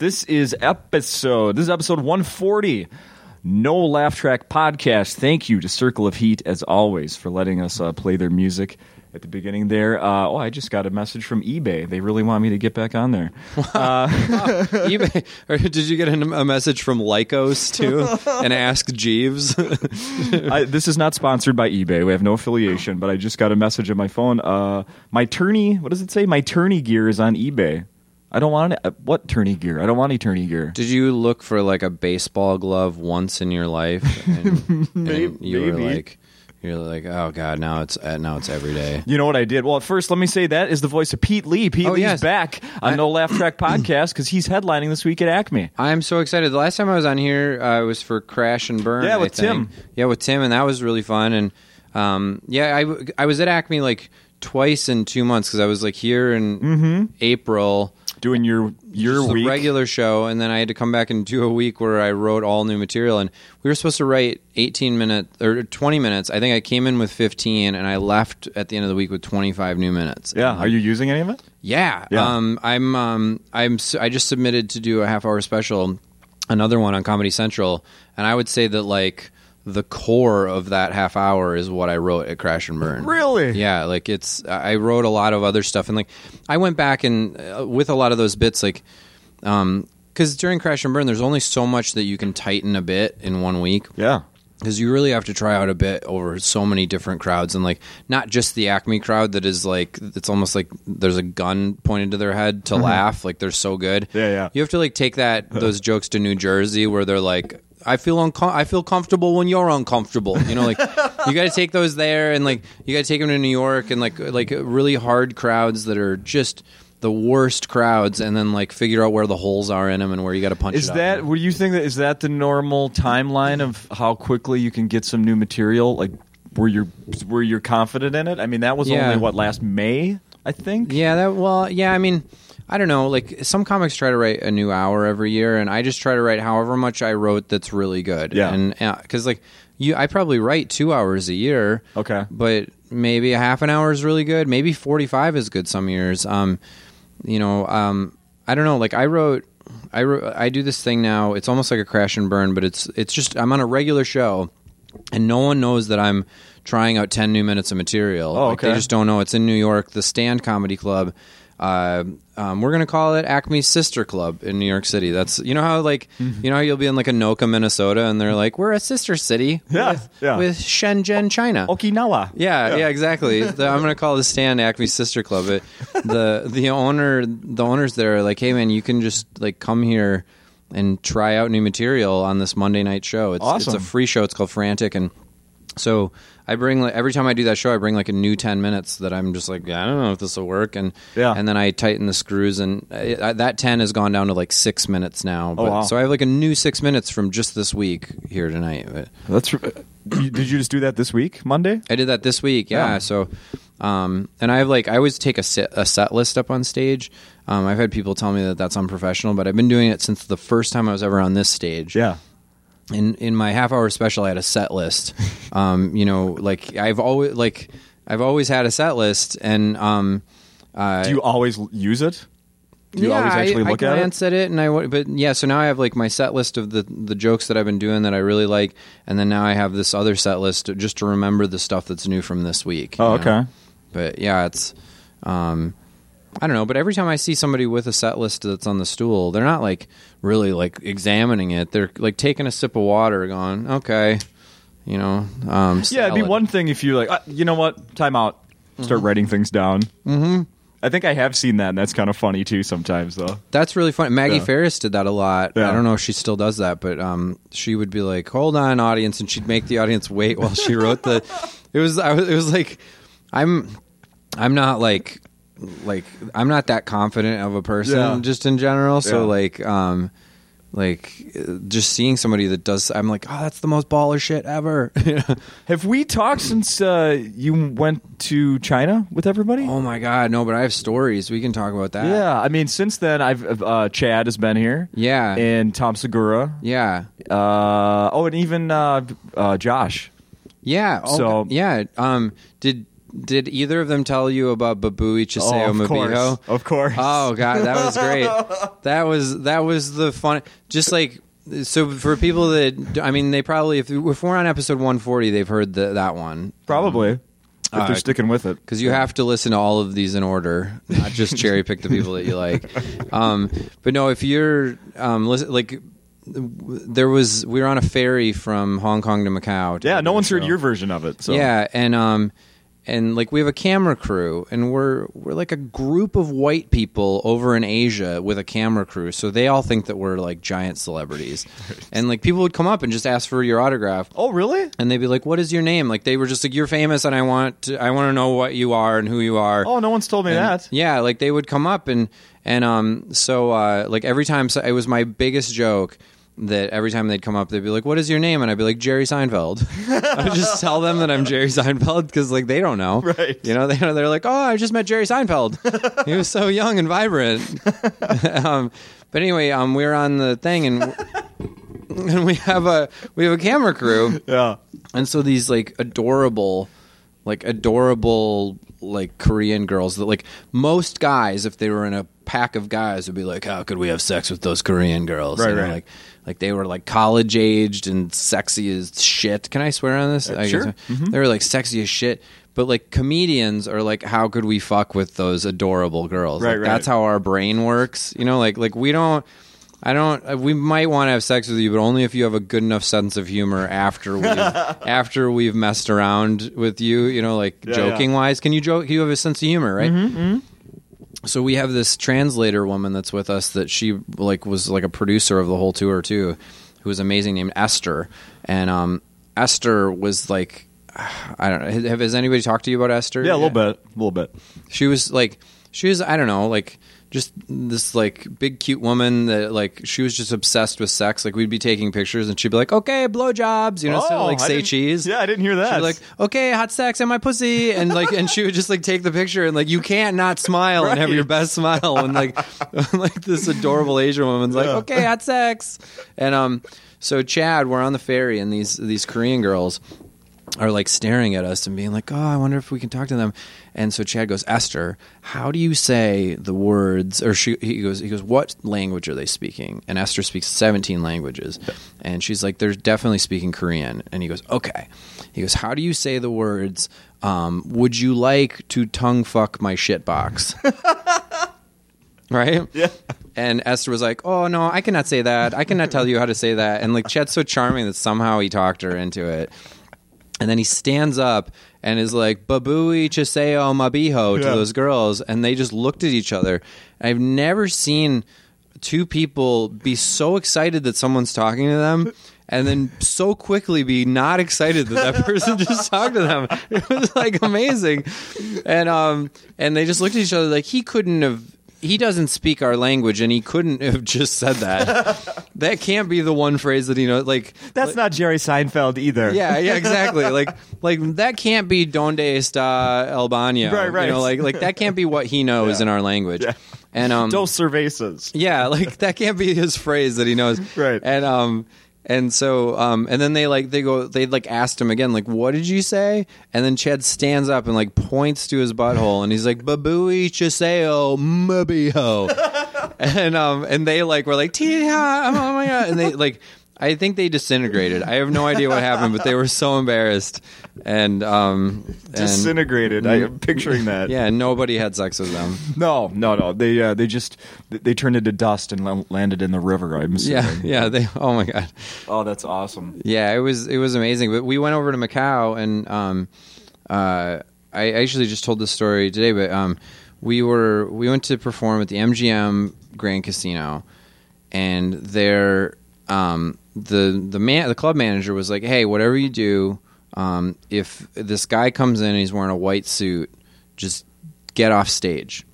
This is episode. This is episode 140. No Laugh Track podcast. Thank you to Circle of Heat as always for letting us uh, play their music at the beginning there. Uh, oh, I just got a message from eBay. They really want me to get back on there. eBay, or did you get a, a message from Lycos too and ask Jeeves? I, this is not sponsored by eBay. We have no affiliation, but I just got a message on my phone. Uh, my tourney, what does it say? My tourney gear is on eBay. I don't want it. What tourney gear? I don't want any tourney gear. Did you look for like a baseball glove once in your life? And, Maybe- and you were maybe. like, you're like, oh god, now it's uh, now it's every day. You know what I did? Well, at first, let me say that is the voice of Pete Lee. Pete Oh, Lee's yes. back on I- No Laugh Track podcast because he's headlining this week at Acme. I'm so excited. The last time I was on here uh, was for Crash and Burn. Yeah, I with. Tim. Yeah, with Tim, and that was really fun. And um, yeah, I was at Acme like twice in two months because I was like here in April. Doing your your week. regular show, and then I had to come back and do a week where I wrote all new material. And we were supposed to write 18 minutes or 20 minutes. I think I came in with 15, and I left at the end of the week with 25 new minutes. yeah, are you using any of it? yeah. Yeah. Um, I'm. Um, I'm. I just submitted to do a half hour special, another one on Comedy Central, and I would say that like the core of that half hour is what I wrote at Crash and Burn. Really? Yeah, like it's. I wrote a lot of other stuff, and like I went back and uh, with a lot of those bits, like, um, because during Crash and Burn, there's only so much that you can tighten a bit in one week Yeah. because you really have to try out a bit over so many different crowds and like not just the acme crowd that is like it's almost like there's a gun pointed to their head to laugh like they're so good Mm-hmm. Yeah, yeah. you have to like take that those jokes to new jersey where they're like I feel uncom- I feel comfortable when you're uncomfortable. You know, like you got to take those there, and like you got to take them to New York, and like like really hard crowds that are just the worst crowds, and then like figure out where the holes are in them and where you got to punch. Is it up. that? Would you think that is that the normal timeline of how quickly you can get some new material? Like, were you were you confident in it? I mean, that was Yeah. only what last May, I think. Yeah, that well, yeah. I mean, I don't know. Like some comics try to write a new hour every year, and I just try to write however much I wrote that's really good. Yeah. and because like you, I probably write two hours a year. Okay. but maybe a half an hour is really good. Maybe forty five is good some years. Um, you know, um, I don't know. Like I wrote. I, wrote, I do this thing now. It's almost like a crash and burn, but it's it's just I'm on a regular show, and no one knows that I'm trying out ten new minutes of material. Oh, Like, okay. they just don't know. It's in New York, the Stand Comedy Club. Uh, um, we're gonna call it Acme Sister Club in New York City. That's you know how like Mm-hmm. you know how you'll be in like Anoka, Minnesota, and they're like we're a sister city Yeah, with, yeah. with Shenzhen, China. Okinawa. Yeah, yeah, exactly. The- I'm gonna call the stand Acme Sister Club. It, the the owner, the owners there are like, hey man, you can just like come here and try out new material on this Monday night show. It's Awesome. it's a free show. It's called Frantic, and so I bring like every time I do that show, I bring like a new ten minutes that I'm just like, yeah, I don't know if this will work, and Yeah. and then I tighten the screws, and I, I, that ten has gone down to like six minutes now. But, Oh, wow. So I have like a new six minutes from just this week here tonight. But, That's. Did you just do that this week, Monday? I did that this week. Yeah. Yeah. So, um, and I have like I always take a set, a set list up on stage. Um, I've had people tell me that that's unprofessional, but I've been doing it since the first time I was ever on this stage. Yeah. In in my half hour special, I had a set list. Um, you know, like I've always like I've always had a set list, and um, uh, Do you always use it? Do you yeah, always actually I, look I at it? I glance at it, and I but yeah. So now I have like my set list of the the jokes that I've been doing that I really like, and then now I have this other set list just to remember the stuff that's new from this week. Oh, you know? okay. But yeah, it's um I don't know, but every time I see somebody with a set list that's on the stool, they're not like really like examining it. They're like taking a sip of water, going, "Okay, you know." Um, Yeah, it'd be one thing if you like, uh, you know what? Time out. Start writing things down. Mm-hmm. I think I have seen that, and that's kind of funny too sometimes, though. That's really funny. Maggie Yeah. Faris did that a lot. Yeah. I don't know if she still does that, but um, she would be like, "Hold on, audience," and she'd make the audience wait while she wrote the. It was. I was. It was like, I'm. I'm not like, like I'm not that confident of a person Yeah. just in general. So Yeah. like, um, like uh, just seeing somebody that does, I'm like, oh, that's the most baller shit ever. Have we talked since uh, you went to China with everybody? oh my god, no! But I have stories. We can talk about that. yeah, I mean, since then, I've uh, Chad has been here, Yeah. and Tom Segura. yeah. Uh, oh, and even uh, uh, Josh. Yeah. Oh, So- yeah. Um. Did did either of them tell you about Babui Chiseo oh, of Mabiho? course, of course. Oh god, that was great. that was that was the fun. Just like so for people that I mean, they probably if, if we're on episode 140, they've heard the, that one Probably. if uh, they're sticking with it. because you have to listen to all of these in order, not just cherry pick the people that you like. Um, but no, if you're um, listen, like. There was we were on a ferry from Hong Kong to Macau. to Yeah, no one's heard your version of it. So Yeah, and um, and like we have a camera crew, and we're we're like a group of white people over in Asia with a camera crew, so they all think that we're like giant celebrities, and like people would come up and just ask for your autograph. Oh, really? And they'd be like, "What is your name?" Like they were just like, "You're famous, and I want to, I want to know what you are and who you are." Oh, no one's told me that. Yeah, like they would come up and and um so uh like every time so it was my biggest joke that every time they'd come up they'd be like, "What is your name?" and I'd be like, "Jerry Seinfeld." I would just tell them that I'm Jerry Seinfeld because like they don't know, Right. You know, they they're like, "Oh, I just met Jerry Seinfeld. he was so young and vibrant." um, but anyway, um, we were on the thing and. And we have a we have a camera crew, Yeah. and so these like adorable, like adorable like Korean girls that like most guys, if they were in a pack of guys, would be like, how could we have sex with those Korean girls? Right, know, right. Like, like they were like college aged and sexy as shit. Can I swear on this? I sure. guess. They were like sexy as shit. But like comedians are like, how could we fuck with those adorable girls? Right, Like, right. That's how our brain works. You know, like like we don't. I don't. uh, We might want to have sex with you, but only if you have a good enough sense of humor after we after we've messed around with you. You know, like Yeah, joking wise. Can you joke? You have a sense of humor, right? Mm-hmm, So we have this translator woman that's with us that she like was like a producer of the whole tour too, who was amazing named Esther, and um, Esther was like. I don't know. Have, has anybody talked to you about Esther? Yeah, a little bit. A little bit. she was like she was i don't know like just this like big cute woman that like she was just obsessed with sex. Like we'd be taking pictures and she'd be like okay blowjobs. You know instead of like Oh, I say cheese. Yeah, I didn't hear that. She'd be like, okay, hot sex and my pussy, and like, and she would just like take the picture, and like, you can't not smile and have your best smile, and like, like this adorable Asian woman's like, Yeah. okay, hot sex, and um, so Chad, we're on the ferry, and these these Korean girls are like staring at us and being like, "Oh, I wonder if we can talk to them." And so Chad goes, "Esther, how do you say the words?" Or she, he goes, "He goes, what language are they speaking?" And Esther speaks seventeen languages, and she's like, "They're definitely speaking Korean." And he goes, "Okay." He goes, "How do you say the words? Um, would you like to tongue fuck my shit box?" right? Yeah. And Esther was like, "Oh no, I cannot say that. I cannot tell you how to say that." And like Chet's so charming that somehow he talked her into it. And then he stands up and is like, "Babui chiseo mabiho" to Yeah. those girls, and they just looked at each other. I've never seen two people be so excited that someone's talking to them. And then so quickly be not excited that that person just talked to them. It was like amazing, and um, and they just looked at each other like he couldn't have he doesn't speak our language and he couldn't have just said that. that can't be the one phrase that he knows. Like That's not Jerry Seinfeld either. yeah, yeah, exactly. like, like that can't be "Donde está el baño?" Right, right. You know, like, like that can't be what he knows Yeah. in our language. Yeah. And um, Dos cervezas. yeah, like that can't be his phrase that he knows. Right. And um and so um and then they like they go they like asked him again like what did you say? And then Chad stands up and like points to his butthole and he's like babui chiseo mabiho. and um and they like were like "Tia, oh my god and they like I think they disintegrated. I have no idea what happened, but they were so embarrassed, and um, and Disintegrated. I am picturing that. yeah, nobody had sex with them. No, no, no. They uh, they just they turned into dust and landed in the river. I'm Yeah, yeah. They. Oh my god. Oh, that's awesome. Yeah, it was it was amazing. But we went over to Macau, and um, uh, I actually just told this story today. But um, we were we went to perform at the MGM Grand Casino, and there um, the the man the club manager was like, "Hey, whatever you do, um, if this guy comes in and he's wearing a white suit, just get off stage."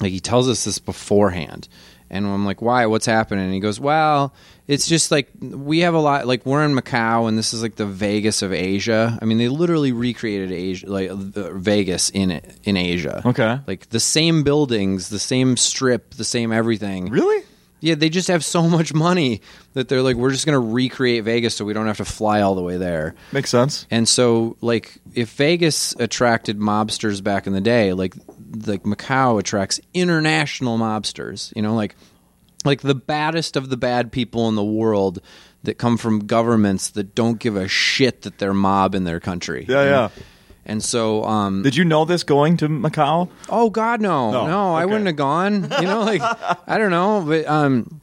Like he tells us this beforehand. And I'm like, why? What's happening? And he goes, well, it's just like we have a lot. Like we're in Macau, and this is like the Vegas of Asia. I mean, they literally recreated Asia, like uh, Vegas in it in Asia. Okay. like the same buildings, the same strip, the same everything. Really? Yeah, they just have so much money that they're like, we're just going to recreate Vegas so we don't have to fly all the way there. Makes sense. And so, like, if Vegas attracted mobsters back in the day, like, like Macau attracts international mobsters. You know, like, like the baddest of the bad people in the world that come from governments that don't give a shit that they're mob in their country. Yeah, yeah. And so, um, Did you know this going to Macau? Oh God, no, No, no, I wouldn't have gone. You know, like I don't know, but um,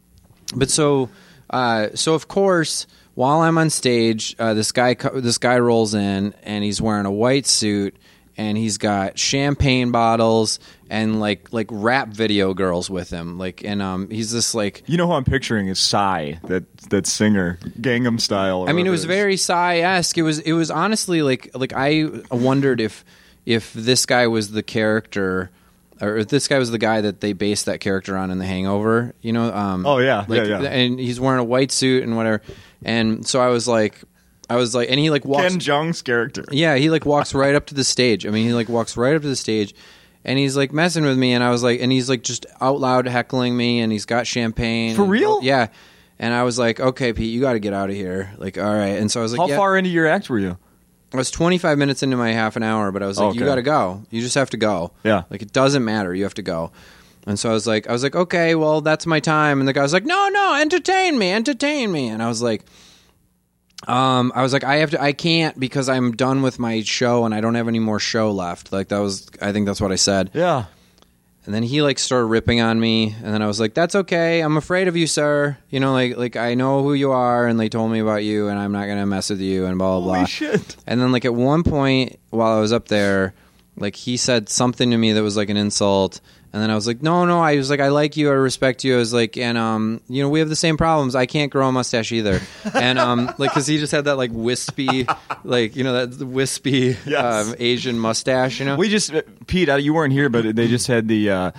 but so uh, so of course, while I'm on stage, uh, this guy this guy rolls in and he's wearing a white suit and he's got champagne bottles and like like rap video girls with him, like and um, he's this like You know who I'm picturing is Psy, that that singer, Gangnam Style. or I mean, it was is. very Psy-esque. It was it was honestly like like I wondered if if this guy was the character or if this guy was the guy that they based that character on in The Hangover. You know? Um, Oh, yeah, like, yeah, yeah. And he's wearing a white suit and whatever. And so I was like, I was like, and he like walks. Ken Jeong's character. Yeah, he like walks right up to the stage. I mean, he like walks right up to the stage and he's like messing with me and I was like and he's like just out loud heckling me and he's got champagne. For and- real? Yeah. And I was like, "Okay, Pete, you got to get out of here." Like, all right. And so I was like, How yeah. far into your act were you? I was 25 minutes into my half an hour, but I was like, Okay. "You got to go. You just have to go." Yeah. Like it doesn't matter. You have to go. And so I was like, I was like, "Okay, well, that's my time." And the guy was like, "No, no, entertain me, entertain me." And I was like, um, I was like, I have to, I can't because I'm done with my show and I don't have any more show left. Like that was, I think that's what I said. Yeah. And then he like started ripping on me, and then I was like, "That's okay. I'm afraid of you, sir. You know, like like I know who you are, and they told me about you, and I'm not gonna mess with you, and blah blah Holy blah." shit. And then like at one point while I was up there, like he said something to me that was like an insult. And then I was like, no, no. I was like, I like you. I respect you. I was like, and um, you know, we have the same problems. I can't grow a mustache either. And um, like, cause he just had that like wispy, like you know, that wispy Yes. um, Asian mustache. You know, We just, uh, Pete, uh, you weren't here, but they just had the uh,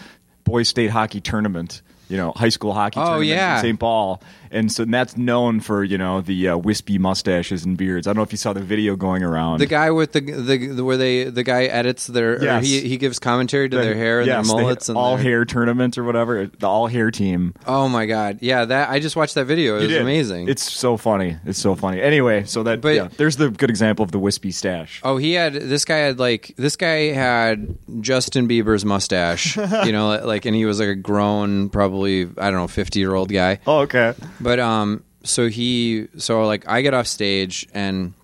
boys state hockey tournament. You know, high school hockey Oh, tournament yeah. in St. Paul, and so that's known for you know the uh, wispy mustaches and beards. I don't know if you saw the video going around. The guy with the, the the where they the guy edits their Yes. or he he gives commentary to The- their hair and yes, their the mullets and all their- hair tournament or whatever. The all hair team. Oh my god, yeah, that I just watched that video. It You was did. amazing. It's so funny. It's so funny. Anyway, so that But- yeah, there's the good example of the wispy stash. oh, he had this guy had like this guy had Justin Bieber's mustache, you know, like and he was like a grown, probably I don't know, fifty year old guy. Oh, okay. But um, so he, so like I get off stage and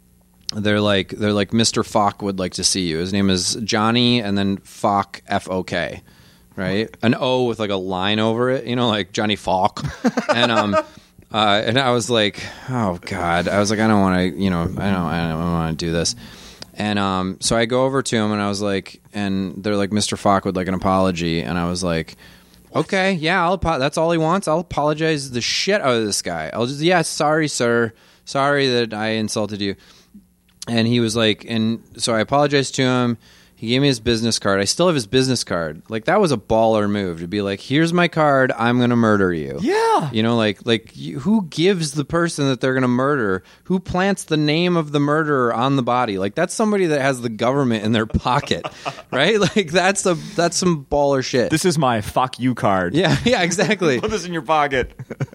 they're like they're like Mr. Fock would like to see you. His name is Johnny, and then Fock F O K, right? An O with like a line over it, you know, like Johnny Falk. and um, uh, and I was like, oh god, I was like, I don't want to, you know, I don't, I don't want to do this. And um, so I go over to him and I was like, and they're like, Mr. Falk would like an apology, and I was like. Okay, yeah, I'll. That's all he wants. I'll apologize the shit out of this guy. I'll just, yeah, sorry, sir, sorry that I insulted you. And he was like, and so I apologized to him. He gave me his business card. I still have his business card. Like that was a baller move to be like, here's my card. I'm gonna murder you. Yeah. You know, like like you, who gives the person that they're going to murder? Who plants the name of the murderer on the body? Like that's somebody that has the government in their pocket, right? Like that's a that's some baller shit. This is my fuck you card. yeah, yeah, exactly, Put this in your pocket.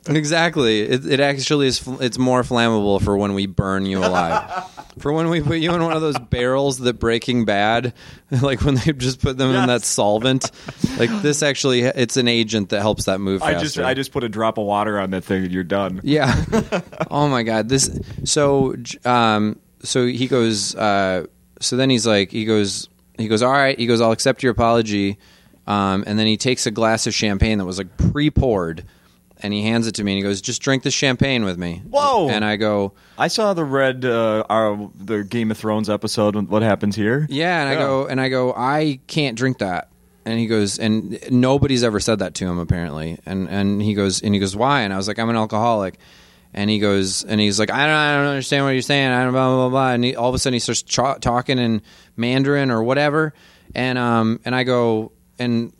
exactly. It, it actually is. fl- It's more flammable for when we burn you alive. for when we put you in one of those barrels that Breaking Bad, like when they just put them in that solvent. Like this actually, it's an agent that helps that move I just I just put a drop of water on that thing and you're done. Yeah. oh my god. This. So um. So he goes. Uh. So then he's like. He goes. He goes. All right. He goes. I'll accept your apology. Um. And then he takes a glass of champagne that was like pre-poured, and he hands it to me. and He goes, "Just drink the champagne with me." Whoa. And I go. I saw the red uh, our the Game of Thrones episode. What happens here? Yeah. And I go. And I go. I can't drink that. And he goes, and nobody's ever said that to him apparently. And and he goes, and he goes, why? And I was like, I'm an alcoholic. And he goes, and he's like, I don't, I don't understand what you're saying. I don't, blah blah blah. blah. And he, all of a sudden, he starts tra- talking in Mandarin or whatever. And um, and I go, and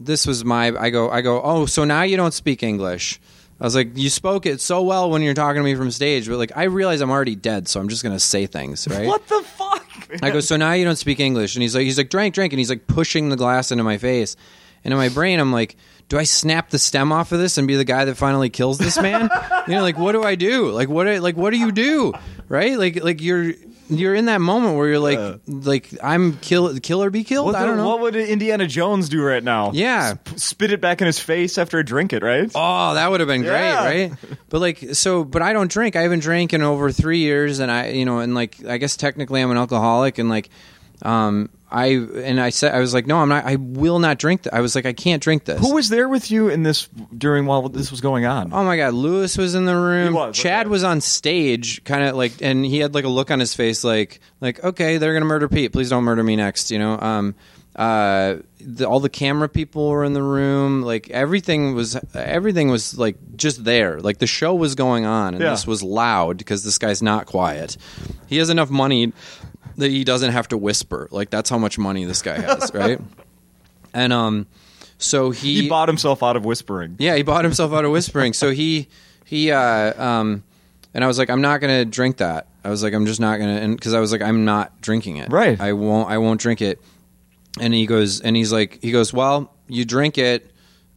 this was my, I go, I go, oh, so now you don't speak English. I was like, you spoke it so well when you're talking to me from stage, but like, I realize I'm already dead, so I'm just gonna say things, right? What the fuck? I go, so now you don't speak English, and he's like, he's like, drink, drink, and he's like pushing the glass into my face, and in my brain, I'm like, do I snap the stem off of this and be the guy that finally kills this man? you know, like what do I do? Like what? do- Like what do you do? Right? Like like you're you're in that moment where you're like like I'm kill kill or be killed. What, I don't know. what would Indiana Jones do right now? Yeah. Sp- spit it back in his face after I drink it, right? Oh, that would have been Yeah. great, right? But like, so, but I don't drink. I haven't drank in over three years, and I, you know, and like, I guess technically I'm an alcoholic, and like, um, I and I said I was like, no, I'm not. I will not drink. Th-. I was like, I can't drink this. Who was there with you in this during while this was going on? Oh my God, Lewis was in the room. He was, Chad okay. was on stage, kind of like, and he had like a look on his face, like, like, okay, they're gonna murder Pete. Please don't murder me next. You know, um, uh, the, all the camera people were in the room. Like everything was, everything was like just there. Like the show was going on, and Yeah. this was loud because this guy's not quiet. He has enough money that he doesn't have to whisper. Like that's how much money this guy has, right? And um, so he he bought himself out of whispering. yeah, he bought himself out of whispering. So he he uh um and I was like I'm not going to drink that. I was like I'm just not going to and cuz I was like I'm not drinking it. Right. I won't I won't drink it. And he goes and he's like he goes, "Well, you drink it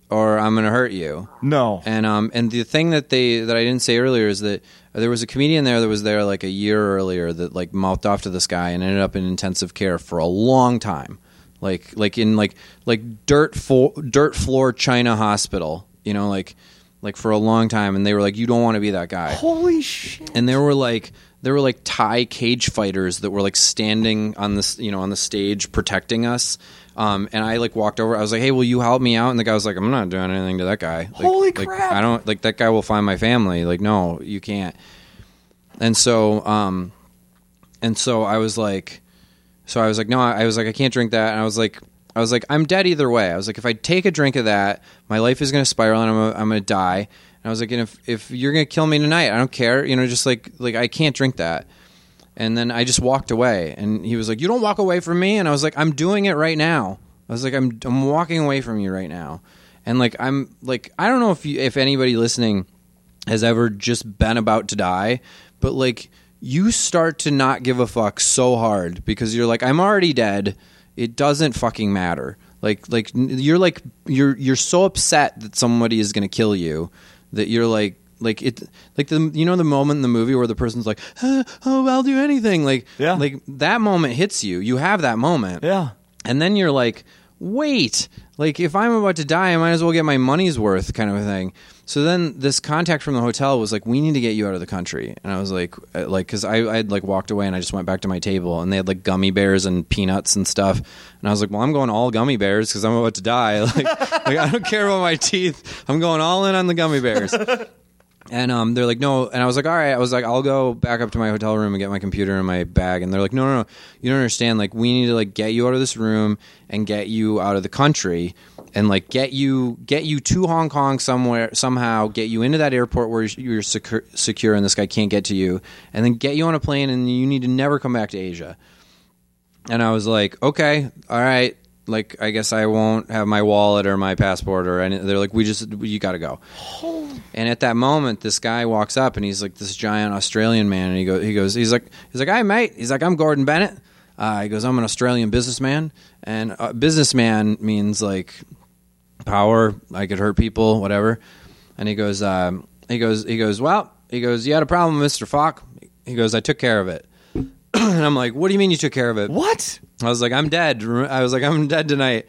or I'm going to hurt you." No. And um and the thing that they that I didn't say earlier is that there was a comedian there that was there like a year earlier that like mouthed off to this guy and ended up in intensive care for a long time. Like like in like like dirt fo- dirt floor China hospital, you know, like like for a long time and they were like you don't want to be that guy Holy shit. and there were like there were like Thai cage fighters that were like standing on this you know on the stage protecting us. Um, and I like walked over. I was like, "Hey, will you help me out?" And the guy was like, "I'm not doing anything to that guy." Like, Holy like, crap. I don't like that guy will find my family. Like, no, you can't. And so, um, and so I was like, so I was like, no, I was like, I can't drink that. And I was like, I was like, I'm dead either way. I was like, if I take a drink of that, my life is going to spiral and I'm gonna, I'm going to die. And I was like, and if if you're going to kill me tonight, I don't care. You know, just like like I can't drink that. And then I just walked away. And he was like, you don't walk away from me. And I was like, I'm doing it right now. I was like, I'm I'm walking away from you right now. And like I'm like I don't know if you if anybody listening has ever just been about to die, but like you start to not give a fuck so hard because you're like I'm already dead. It doesn't fucking matter. Like like you're like you're you're so upset that somebody is going to kill you that you're like like it like the you know the moment in the movie where the person's like "Uh, oh I'll do anything like Yeah. like that moment hits you. You have that moment. Yeah. And then you're like, wait, like if I'm about to die, I might as well get my money's worth, kind of a thing. So then this contact from the hotel was like, we need to get you out of the country. And I was like, uh, like, because I I had like walked away and I just went back to my table and they had like gummy bears and peanuts and stuff. And I was like, well, I'm going all gummy bears because I'm about to die. Like, like I don't care about my teeth. I'm going all in on the gummy bears. And um, they're like, no. And I was like, all right. I was like, I'll go back up to my hotel room and get my computer and my bag. And they're like, no, no, no. You don't understand. Like, we need to like get you out of this room and get you out of the country and like get you get you to Hong Kong somewhere somehow. Get you into that airport where you're secure, secure and this guy can't get to you. And then get you on a plane and you need to never come back to Asia. And I was like, okay, all right. Like, I guess I won't have my wallet or my passport or any. They're like, we just, you got to go. And at that moment, this guy walks up and he's like this giant Australian man, and he goes, he goes, he's like, he's like, hi mate, he's like, I'm Gordon Bennett. Uh, he goes, I'm an Australian businessman, and uh, businessman means like power. I could hurt people, whatever. And he goes, um, he goes, he goes, well, he goes, you had a problem, Mister Falk. He goes, I took care of it. and I'm like, what do you mean you took care of it? What? I was like, I'm dead. I was like, I'm dead tonight.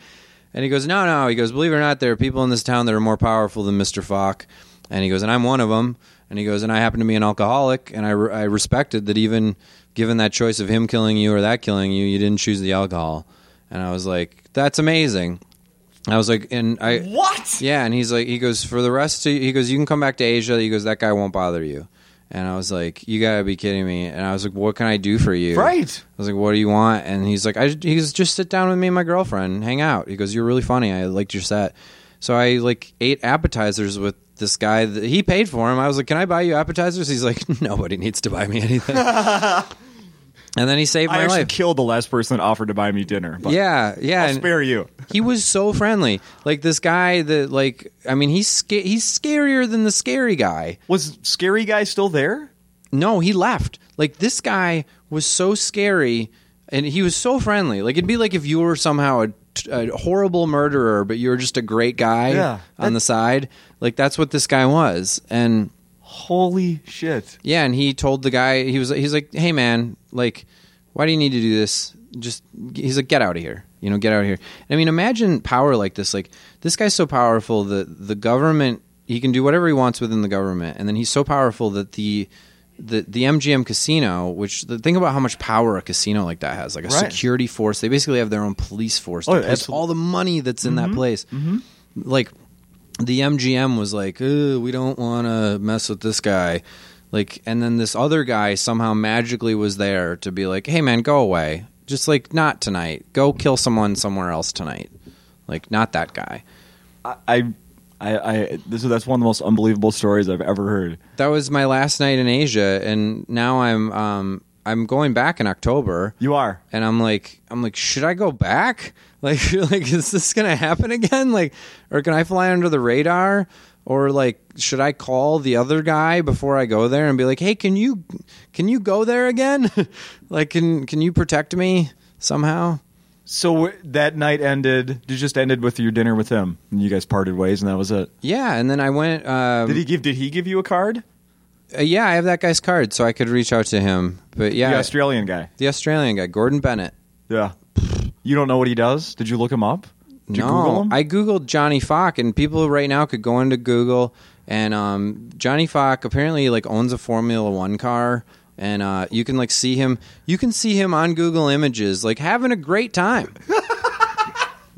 And he goes, No, no. He goes, Believe it or not, there are people in this town that are more powerful than Mr. Falk. And he goes, And I'm one of them. And he goes, And I happen to be an alcoholic. And I, re- I respected that even given that choice of him killing you or that killing you, you didn't choose the alcohol. And I was like, That's amazing. I was like, And I, What? yeah. And he's like, He goes, For the rest of, he goes, You can come back to Asia. He goes, That guy won't bother you. And I was like, You gotta be kidding me. And I was like, What can I do for you? Right. I was like, "What do you want?" And he's like, "I he goes, just sit down with me and my girlfriend, hang out." He goes, "You're really funny. I liked your set." So I like ate appetizers with this guy. That, he paid for him. I was like, "Can I buy you appetizers?" He's like, "Nobody needs to buy me anything." and then he saved my life. I actually life. killed the last person that offered to buy me dinner. But yeah, yeah. I'll and spare you. he was so friendly. Like this guy that like I mean, he's sca- he's scarier than the scary guy. Was Scary Guy still there? No, he left. Like this guy was so scary and he was so friendly. Like it'd be like if you were somehow a horrible murderer, but you were just a great guy Yeah, on the side. Like that's what this guy was, and Holy shit! yeah, and he told the guy he was he's like, "Hey man, like why do you need to do this? Just he's like, get out of here. You know, get out of here." I mean, imagine power like this. Like this guy's so powerful that the government he can do whatever he wants within the government, and then he's so powerful that the the the MGM casino, which the, think about how much power a casino like that has, like a Right. security force. They basically have their own police force to Oh, police absolutely. all the money that's in that mm-hmm. place. Mm-hmm. Like the MGM was like, we don't want to mess with this guy. Like, and then this other guy somehow magically was there to be like, hey man, go away. Just like, not tonight. Go kill someone somewhere else tonight. Like, not that guy. I, I, I, I this is that's one of the most unbelievable stories I've ever heard. That was my last night in Asia, and now I'm um I'm going back in October. You are. and I'm like, I'm like, should I go back? Like, like, is this gonna happen again? Like, or can I fly under the radar? Or like, should I call the other guy before I go there and be like, hey, can you, can you go there again? like, can can you protect me somehow? So that night ended. It just ended with your dinner with him, and you guys parted ways, and that was it. Yeah, and then I went. Um, Did he give? Did he give you a card? Uh, yeah, I have that guy's card, so I could reach out to him. But yeah, The Australian guy. the Australian guy, Gordon Bennett. Yeah. You don't know what he does? Did you look him up? Did you no, Google him? I googled Johnny Falk, and people right now could go into Google and um, Johnny Falk apparently like owns a Formula One car, and uh, you can like see him. You can see him on Google Images, like having a great time.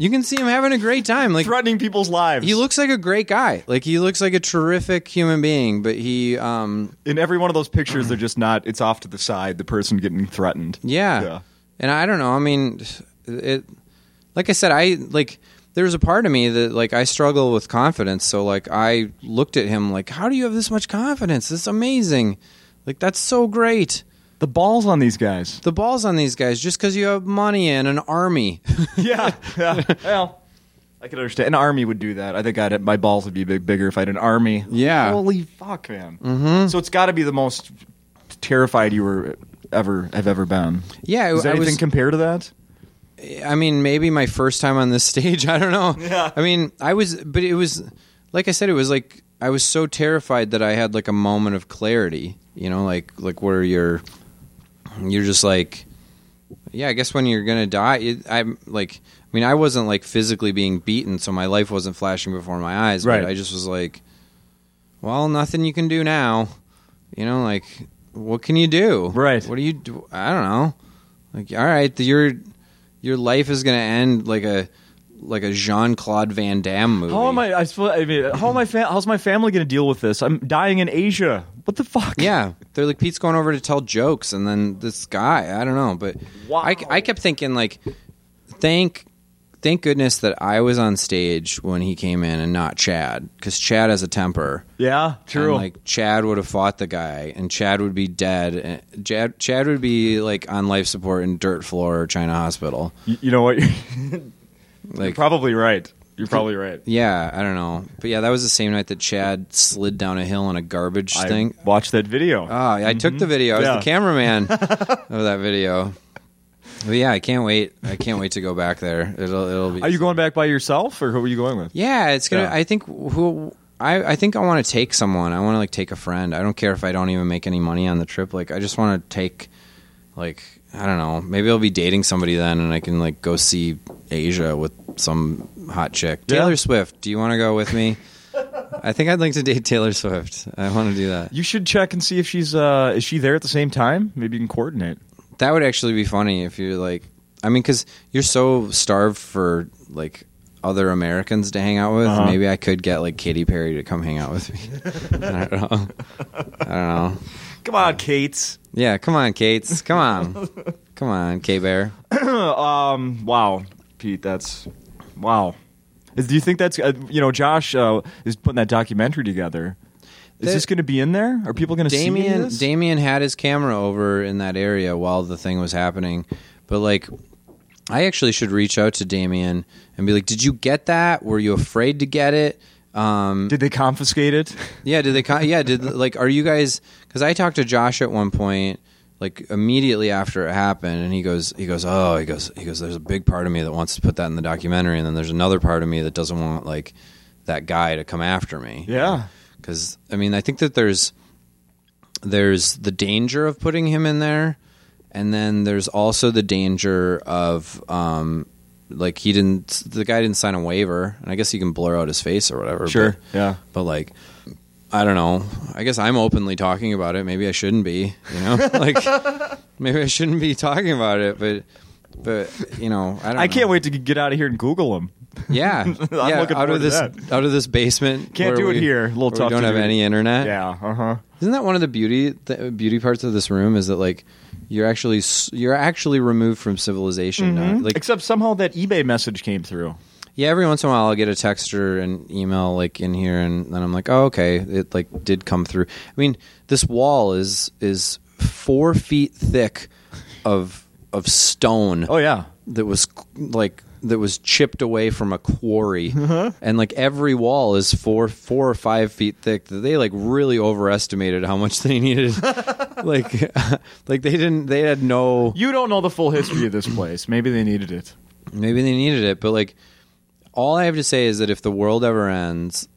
you can see him having a great time. Like threatening people's lives. he looks like a great guy. Like he looks like a terrific human being, but he um, in every one of those pictures. They're just not. It's off to the side. The person getting threatened. Yeah. Yeah. And I don't know. I mean, it. Like I said, I like. There's a part of me that like I struggle with confidence. So like I looked at him like, how do you have this much confidence? This is amazing. Like that's so great. The balls on these guys. The balls on these guys just because you have money and an army. yeah. yeah. Well, I could understand. An army would do that. I think I'd, my balls would be big, bigger if I had an army. Yeah. Holy fuck, man. Mm-hmm. So it's got to be the most terrified you were ever have ever been. yeah, Does I anything was. compare to that? I mean, maybe my first time on this stage. I don't know. Yeah. I mean, I was, but it was, like I said, it was like I was so terrified that I had like a moment of clarity. You know, like like where you're, you're just like, yeah. I guess when you're gonna die, it, I'm like, I mean, I wasn't like physically being beaten, so my life wasn't flashing before my eyes. Right. But I just was like, well, nothing you can do now. You know, like, what can you do? Right. What do you do? I don't know. Like, all right, the, your your life is going to end like a like a Jean Claude Van Damme movie. How am I? I, suppose, I mean, how am I? Fa- how's my family going to deal with this? I'm dying in Asia. What the fuck? Yeah, they're like Pete's going over to tell jokes, and then this guy, I don't know, but Wow. I, I kept thinking like, thank thank goodness that I was on stage when he came in and not Chad, because Chad has a temper. Yeah. True. And, like Chad would have fought the guy, and Chad would be dead. And Chad Chad would be like on life support in dirt floor China Hospital. Y- you know what? You're Like probably right. You're probably right. yeah, I don't know, but yeah, that was the same night that Chad slid down a hill on a garbage I thing. watched that video. Oh, I took the mm-hmm. video. I was Yeah. the cameraman of that video. But yeah, I can't wait. I can't wait to go back there. It'll it'll be. Are you going back by yourself, or who are you going with? Yeah, it's gonna. Yeah. I think who. I, I think I want to take someone. I want to like take a friend. I don't care if I don't even make any money on the trip. Like I just want to take, like I don't know. Maybe I'll be dating somebody then, and I can like go see Asia with some hot chick. Yeah. Taylor Swift. Do you want to go with me? I think I'd like to date Taylor Swift. I want to do that. You should check and see if she's uh is she there at the same time. Maybe you can coordinate. That would actually be funny if you're like, I mean, because you're so starved for like other Americans to hang out with. Uh-huh. Maybe I could get like Katy Perry to come hang out with me. I don't know. I don't know. Come on, Kate. Yeah, come on, Kate's. Come on, come on, K Bear. um. Wow, Pete. That's wow. Is, do you think that's uh, you know Josh uh, is putting that documentary together? Is The- this going to be in there? Are people going to see Damien this? Damien had his camera over in that area while the thing was happening, but like. I actually should reach out to Damien and be like, "Did you get that? Were you afraid to get it? Um, Did they confiscate it? Yeah, did they? Con- yeah, did like? Are you guys? Because I talked to Josh at one point. like immediately after it happened, and he goes, he goes, oh, he goes, he goes. There's a big part of me that wants to put that in the documentary, and then there's another part of me that doesn't want like that guy to come after me. Yeah. because I mean, I think that there's there's the danger of putting him in there, and then there's also the danger of um, like he didn't, the guy didn't sign a waiver, and I guess you can blur out his face or whatever. Sure. but, Yeah. but like. I don't know. I guess I'm openly talking about it. Maybe I shouldn't be. You know, like maybe I shouldn't be talking about it. But, but you know, I don't. I know. can't wait to get out of here and Google him. Yeah, yeah. looking out of this, that. out of this basement. Can't do it we- here. A little tough We don't have do. any internet. Yeah. Uh huh. Isn't that one of the beauty the beauty parts of this room? Is that like you're actually you're actually removed from civilization now. Mm-hmm. Like Except somehow that eBay message came through. yeah, every once in a while I'll get a text or an email like in here, and then I'm like, oh okay, it like did come through. I mean, this wall is is four feet thick of of stone Oh yeah. that was like that was chipped away from a quarry, Uh-huh. and like every wall is four four or five feet thick. That they like really overestimated how much they needed. like like they didn't they had no You don't know the full history of this place. Maybe they needed it. maybe they needed it, but like all I have to say is that if the world ever ends.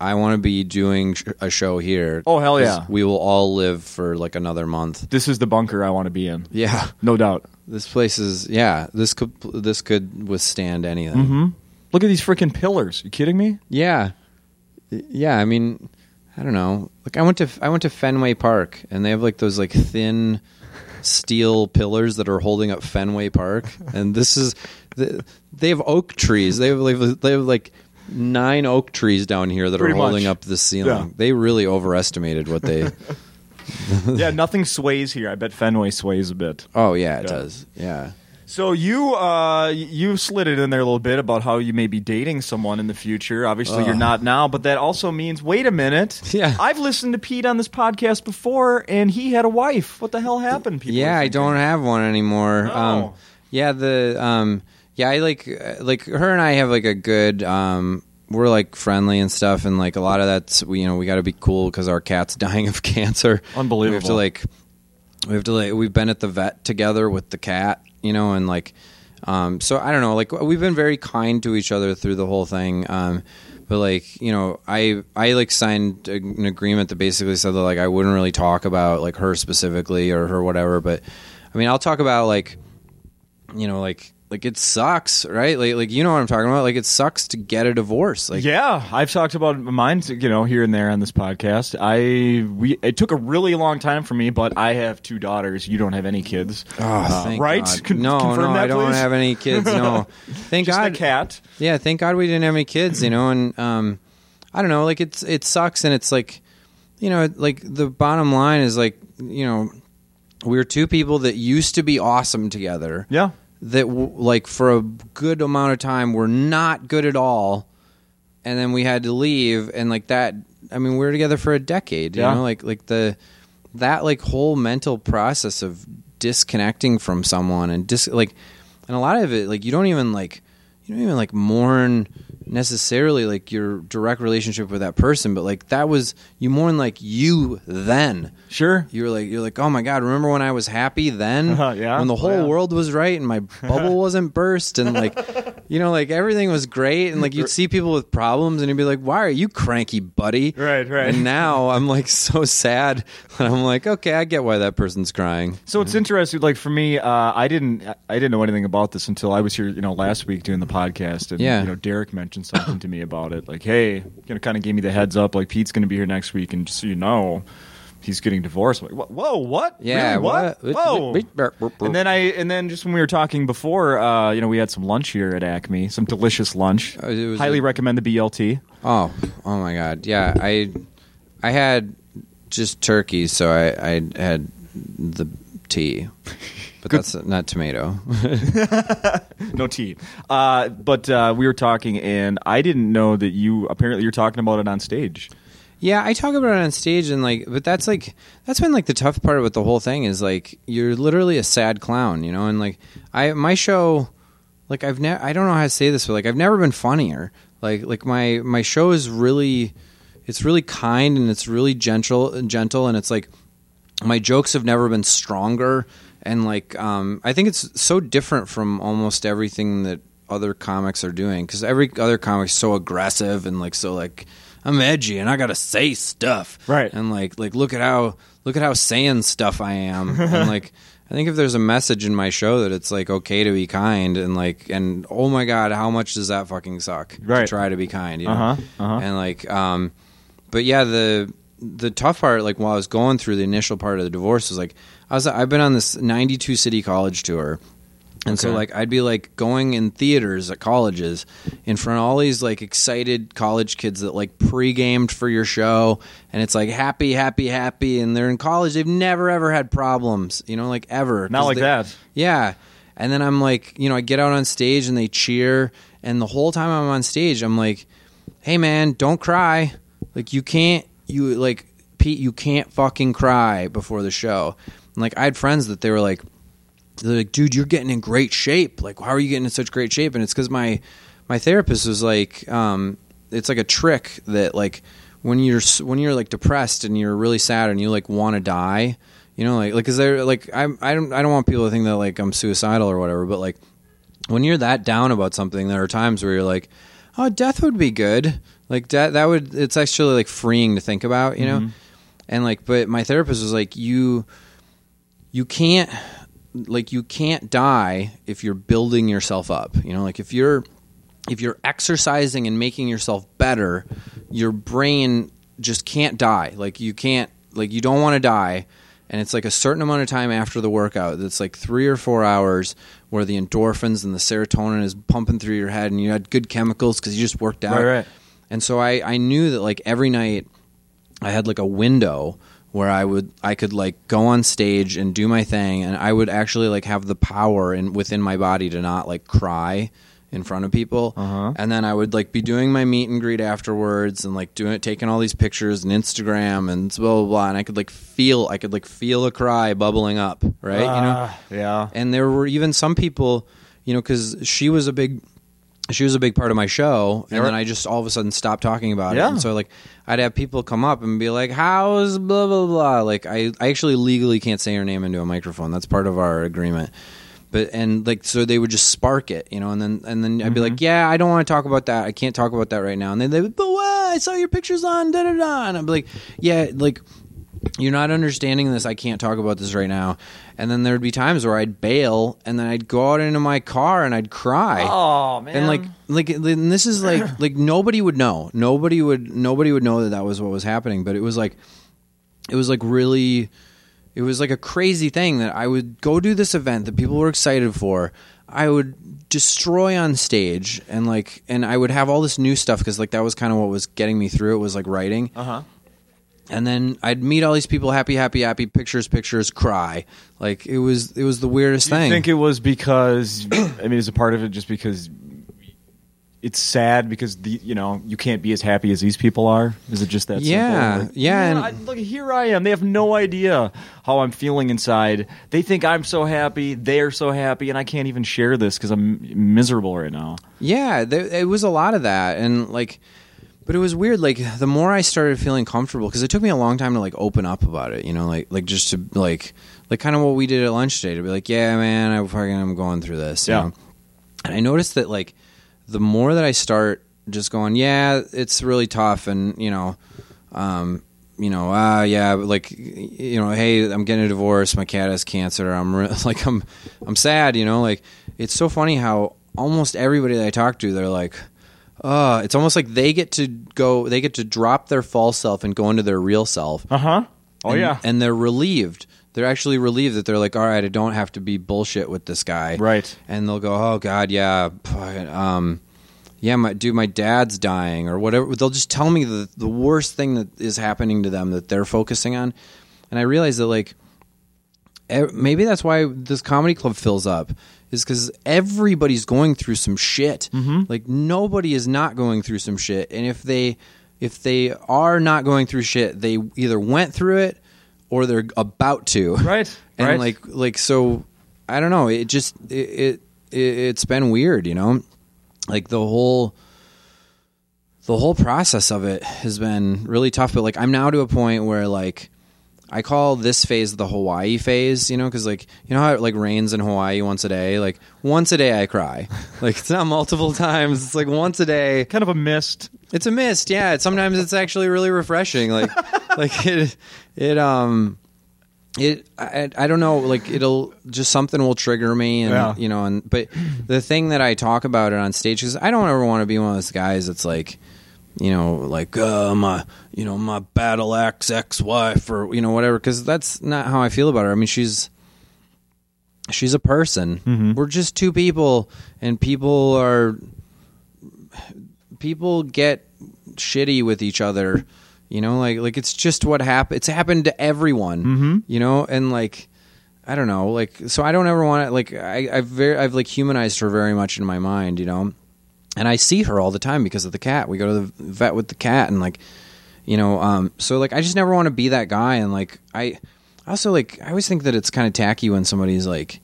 I want to be doing sh- a show here. Oh, hell yeah. We will all live for like another month. This is the bunker I want to be in. Yeah, No doubt. this place is yeah. This could this could withstand anything. Mm-hmm. Look at these freaking pillars. You kidding me? Yeah, yeah. I mean, I don't know. Like I went to I went to Fenway Park, and they have like those like thin steel pillars that are holding up Fenway Park, and this is the, they have oak trees. They have like, they have like nine oak trees down here that Pretty are holding much. up the ceiling. Yeah. They really overestimated what they. yeah, nothing sways here. I bet Fenway sways a bit. oh yeah, it Yeah. does. Yeah. So you uh you slid it in there a little bit about how you may be dating someone in the future. Obviously you're not now, but that also means wait a minute. Yeah. I've listened to Pete on this podcast before and he had a wife. What the hell happened, people? yeah, I don't have one anymore. No. Um, yeah, the um, yeah, I like uh, like her and I have like a good um, we're like friendly and stuff, and like a lot of that's we you know we got to be cool because our cat's dying of cancer. Unbelievable. We have to like we have to like we've been at the vet together with the cat, you know, and like um, so I don't know, like we've been very kind to each other through the whole thing. Um, but like you know, I I like signed an agreement that basically said that like I wouldn't really talk about like her specifically or her whatever. But I mean, I'll talk about like you know like like it sucks, right? Like like you know what I'm talking about. Like it sucks to get a divorce. Like yeah, I've talked about mine, you know, here and there on this podcast. I we it took a really long time for me, but I have two daughters. You don't have any kids, Oh, Uh, thank right? God. Con- no, confirm no, that, I don't please? have any kids. No, thank Just God. a cat. Yeah, thank God we didn't have any kids, you know, and um I don't know, like it's it sucks and it's like you know, like the bottom line is like, you know, we're two people that used to be awesome together. Yeah, That w- like for a good amount of time were not good at all. And then we had to leave and like that I mean, we were together for a decade, you Yeah. know, like like the that like whole mental process of disconnecting from someone and dis like and a lot of it like you don't even like you don't even like mourn necessarily like your direct relationship with that person but like that was you mourn like you then sure. you were like you're like oh my god remember when i was happy then Uh-huh, yeah. when the whole yeah. world was right and my bubble wasn't burst and like you know like everything was great and like you'd see people with problems and you'd be like why are you cranky buddy Right, right. and now i'm like so sad and i'm like okay i get why that person's crying So it's interesting. Like for me, uh, I didn't, I didn't know anything about this until I was here, you know, last week doing the podcast, and Yeah. you know, Derek mentioned something to me about it. Like, hey, you know, kind of gave me the heads up. Like, Pete's going to be here next week, and just so you know, he's getting divorced. I'm like, whoa, what? yeah Really? what? Whoa. And then I, and then just when we were talking before, uh, you know, we had some lunch here at Acme, some delicious lunch. Uh, it was Highly a- recommend the BLT. Oh, oh my God! Yeah, I, I had just turkey, so I, I had the tea, but that's not tomato. no tea. Uh, but uh, we were talking, and I didn't know that you. Apparently, you're talking about it on stage. yeah, I talk about it on stage, and like, but that's like that's been like the tough part with the whole thing is like you're literally a sad clown, you know, and like I my show, like I've never I don't know how to say this, but like I've never been funnier. Like like my my show is really, it's really kind and it's really gentle and gentle, and it's like my jokes have never been stronger and like um, i think it's so different from almost everything that other comics are doing because every other comic's so aggressive and like so like i'm edgy and i gotta say stuff Right. and like like look at how look at how saying stuff i am and like i think if there's a message in my show that it's like okay to be kind and like and oh my god how much does that fucking suck Right. to try to be kind you know Uh-huh, uh-huh. and like um but yeah the the tough part like while i was going through the initial part of the divorce was like i was i've been on this 92 city college tour and so like i'd be like going in theaters at colleges in front of all these like excited college kids that like pre-gamed for your show and it's like happy happy happy and they're in college they've never ever had problems you know like ever Not like they- that. yeah. And then I'm like, you know, I get out on stage and they cheer. And the whole time I'm on stage, I'm like, hey, man, don't cry. Like, you can't, you, like, Pete, you can't fucking cry before the show. And, like, I had friends that they were like, they're like, dude, you're getting in great shape. Like, how are you getting in such great shape? And it's because my, my therapist was like, um, it's like a trick that, like, when you're when you're like depressed and you're really sad and you like want to die, you know, like like is there like I I don't I don't want people to think that like I'm suicidal or whatever, but like when you're that down about something, there are times where you're like, oh, death would be good. Like that that would it's actually like freeing to think about, you know. Mm-hmm. And like, but my therapist was like, you you can't like you can't die if you're building yourself up. You know, like if you're if you're exercising and making yourself better, your brain just can't die. Like you can't like you don't want to die. And it's like a certain amount of time after the workout that's like three or four hours where the endorphins and the serotonin is pumping through your head and you had good chemicals because you just worked out. Right, right. And so I, I knew that like every night I had like a window where I would I could like go on stage and do my thing and I would actually like have the power in within my body to not like cry in front of people. Uh-huh. And then I would like be doing my meet and greet afterwards and like doing it taking all these pictures and Instagram and blah blah blah and I could like feel I could like feel a cry bubbling up, right? you know? Ah, yeah. and there were even some people, you know, because she was a big, she was a big part of my show, and Yeah. then I just all of a sudden stopped talking about Yeah. it. And so like, I'd have people come up and be like, "How's blah blah blah?" Like, I I actually legally can't say her name into a microphone. That's part of our agreement. But and like so they would just spark it, you know, and then and then I'd be Mm-hmm. like, yeah, I don't want to talk about that. I can't talk about that right now. And then they would, but what? I saw your pictures on da da da, and I'd be like, yeah, like you're not understanding this. I can't talk about this right now. And then there'd be times where I'd bail and then I'd go out into my car and I'd cry. Oh man. And like, like, and this is like, like nobody would know. Nobody would, nobody would know that that was what was happening. But it was like, it was like really, it was like a crazy thing that I would go do this event that people were excited for. I would destroy on stage and like, and I would have all this new stuff because like that was kind of what was getting me through. It was like writing uh huh. And then I'd meet all these people, happy, happy, happy, pictures, pictures, cry. Like it was, it was the weirdest I thing. think it was because I mean, it's a part of it just because it's sad because the you know you can't be as happy as these people are. Is it just that? Yeah, simple? Like, yeah, and- I, look, here I am. They have no idea how I'm feeling inside. They think I'm so happy. They're so happy, and I can't even share this because I'm miserable right now. yeah, there, it was a lot of that, and like, but it was weird. Like the more I started feeling comfortable, because it took me a long time to like open up about it. You know, like like just to like like kind of what we did at lunch today to be like, yeah, man, I fucking I'm going through this. you Yeah. know? and I noticed that like the more that I start just going, yeah, it's really tough, and you know, um, you know, ah, yeah, but, like, you know, hey, I'm getting a divorce, my cat has cancer, I'm re- like, I'm, I'm sad, you know, like, it's so funny how almost everybody that I talk to, they're like, uh, it's almost like they get to go, they get to drop their false self and go into their real self. Uh huh. Oh and, yeah. and they're relieved. They're actually relieved that they're like, all right, I don't have to be bullshit with this guy, Right. And they'll go, oh god, yeah, um, yeah, my dude, my dad's dying or whatever. They'll just tell me the the worst thing that is happening to them that they're focusing on, and I realize that like maybe that's why this comedy club fills up is because everybody's going through some shit. Mm-hmm. Like nobody is not going through some shit, and if they if they are not going through shit, they either went through it or they're about to. Right. And right. like like so, I don't know. It just it, it, it it's been weird, you know. Like the whole the whole process of it has been really tough. But like I'm now to a point where like I call this phase the Hawaii phase, you know, because like you know how it like rains in Hawaii once a day. Like once a day, I cry. like it's not multiple times. It's like once a day. Kind of a mist. It's a mist. Yeah. It's, sometimes it's actually really refreshing. Like like it it um it I, I don't know like it'll just something will trigger me and Yeah. you know and but the thing that I talk about it on stage because I don't ever want to be one of those guys that's like you know like uh, my you know my battle axe ex wife or you know whatever because that's not how I feel about her. I mean she's she's a person. We're just two people and people are people get shitty with each other you know like like it's just what happened it's happened to everyone mm-hmm. you know and like i don't know like so i don't ever want to like i i've very i've like humanized her very much in my mind you know and i see her all the time because of the cat we go to the vet with the cat and like you know um so like i just never want to be that guy and like i also like i always think that it's kind of tacky when somebody's like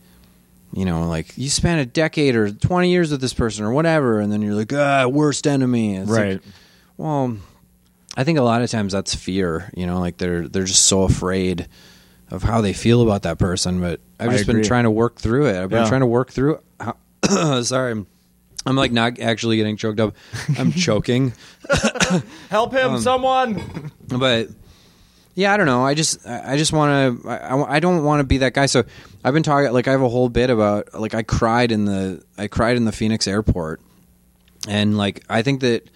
you know, like you spent a decade or 20 years with this person or whatever, and then you're like, ah, worst enemy. It's Right. like, well, I think a lot of times that's fear, you know, like they're, they're just so afraid of how they feel about that person. But I've I just been trying to work through it. I've been Yeah. trying to work through. How, sorry. I'm, like not actually getting choked up. I'm choking. Help him, someone. but yeah, I don't know. I just I just want to I, I- I don't want to be that guy. So I've been talking like I have a whole bit about like I cried in the I cried in the Phoenix airport, and like I think that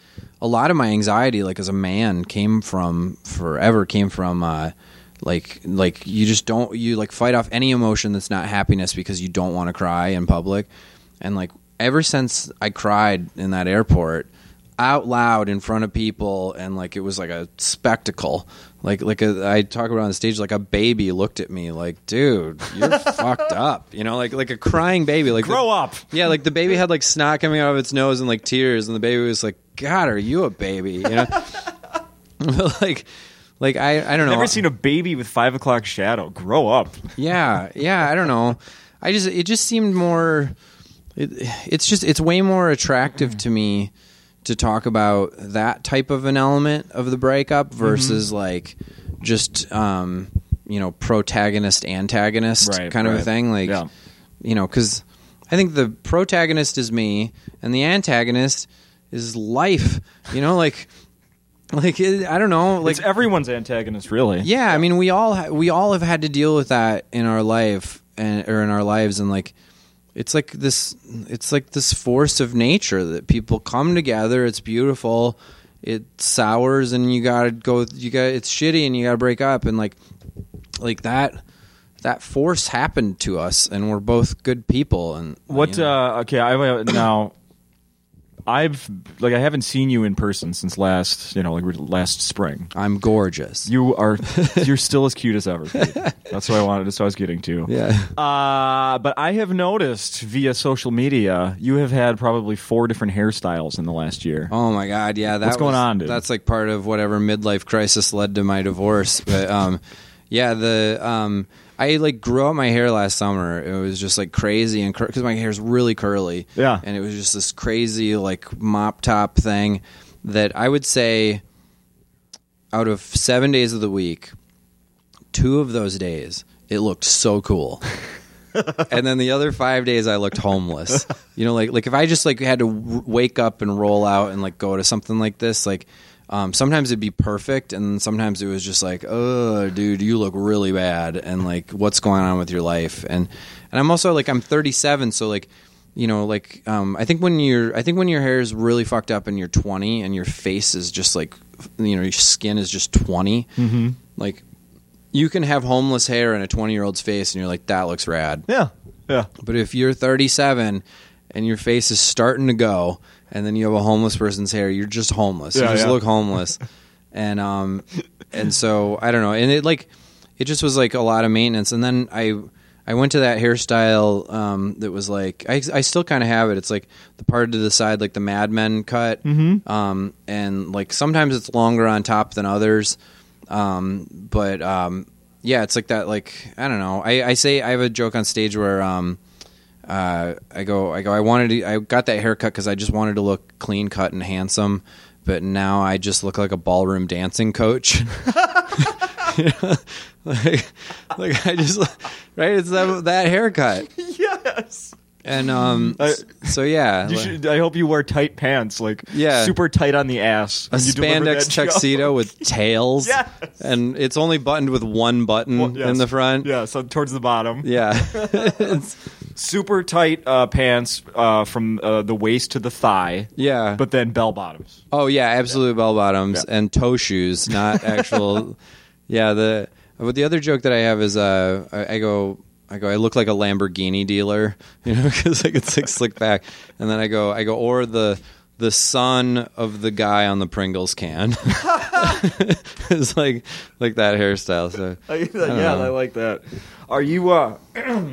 a lot of my anxiety like as a man came from forever came from uh like like you just don't you like fight off any emotion that's not happiness because you don't want to cry in public and like ever since i cried in that airport out loud in front of people and like it was like a spectacle like like a, i talk about on the stage like a baby looked at me like dude you're fucked up you know like like a crying baby like the- Grow up. yeah, like the baby had like snot coming out of its nose and like tears, and the baby was like, "God, are you a baby?" You know, like, like I, I don't know. I've Never seen a baby with five o'clock shadow. Grow up. yeah, yeah, I don't know. I just, it just seemed more. It, it's just, it's way more attractive to me to talk about that type of an element of the breakup Mm-hmm. versus like just, um, you know, protagonist antagonist Right, kind of a right. thing. Like, Yeah. you know, because I think the protagonist is me, and the antagonist is life. You know, like, like it, I don't know, like it's everyone's antagonist, really. yeah, I mean, we all ha- we all have had to deal with that in our life and or in our lives, and like it's like this it's like this force of nature that people come together. It's beautiful. It sours, and you gotta go. You got it's shitty, and you gotta break up, and like like that. That force happened to us, and we're both good people. And What? you know. uh Okay, I now. I've like I haven't seen you in person since last you know like last spring. I'm gorgeous. You are you're still as cute as ever. That's what I wanted. That's what I was getting to. yeah. Uh, but I have noticed via social media you have had probably four different hairstyles in the last year. Oh my god, yeah. That What's going on, dude? That's like part of whatever midlife crisis led to my divorce. But um, yeah, the um, I like grew out my hair last summer. It was just like crazy and because my hair's really curly. Yeah. and it was just this crazy like mop top thing that I would say out of seven days of the week, two of those days it looked so cool. and then the other five days I looked homeless. You know, like like if I just like had to w- wake up and roll out and like go to something like this, like um, sometimes it'd be perfect, and sometimes it was just like, oh, dude, you look really bad, and like what's going on with your life, and and I'm also like I'm 37, so like. You know, like um, I think when you're, I think when your hair is really fucked up and you're 20 and your face is just like, you know, your skin is just 20. Mm-hmm. Like, you can have homeless hair in a 20 year old's face, and you're like, that looks rad. Yeah, yeah. But if you're 37 and your face is starting to go, and then you have a homeless person's hair, you're just homeless. Yeah, you just yeah. look homeless, and um, and so I don't know, and it like it just was like a lot of maintenance, and then I. I went to that hairstyle um, that was like I, I still kind of have it. It's like the part to the side, like the Mad Men cut, mm-hmm. um, and like sometimes it's longer on top than others. Um, but um, yeah, it's like that. Like I don't know. I, I say I have a joke on stage where um, uh, I go, I go, I wanted to, I got that haircut because I just wanted to look clean cut and handsome, but now I just look like a ballroom dancing coach. like, like I just right. It's that that haircut, yes. And um. I- so yeah, You like, should, I hope you wear tight pants, like Yeah. super tight on the ass. a spandex tuxedo with tails. Yes. and it's only buttoned with one button Well, yes. in the front. Yeah, so towards the bottom. Yeah. It's- Super tight uh, pants uh, from uh, the waist to the thigh, yeah. but then bell bottoms. oh yeah, absolute bell bottoms Yeah. and toe shoes, not actual. yeah. The but the other joke that I have is uh I go. I go. I look like a Lamborghini dealer, you know, because I it's like slick back, and then I go. I go, or the the son of the guy on the Pringles can. it's like like that hairstyle. So I, yeah, know. I like that. Are you? uh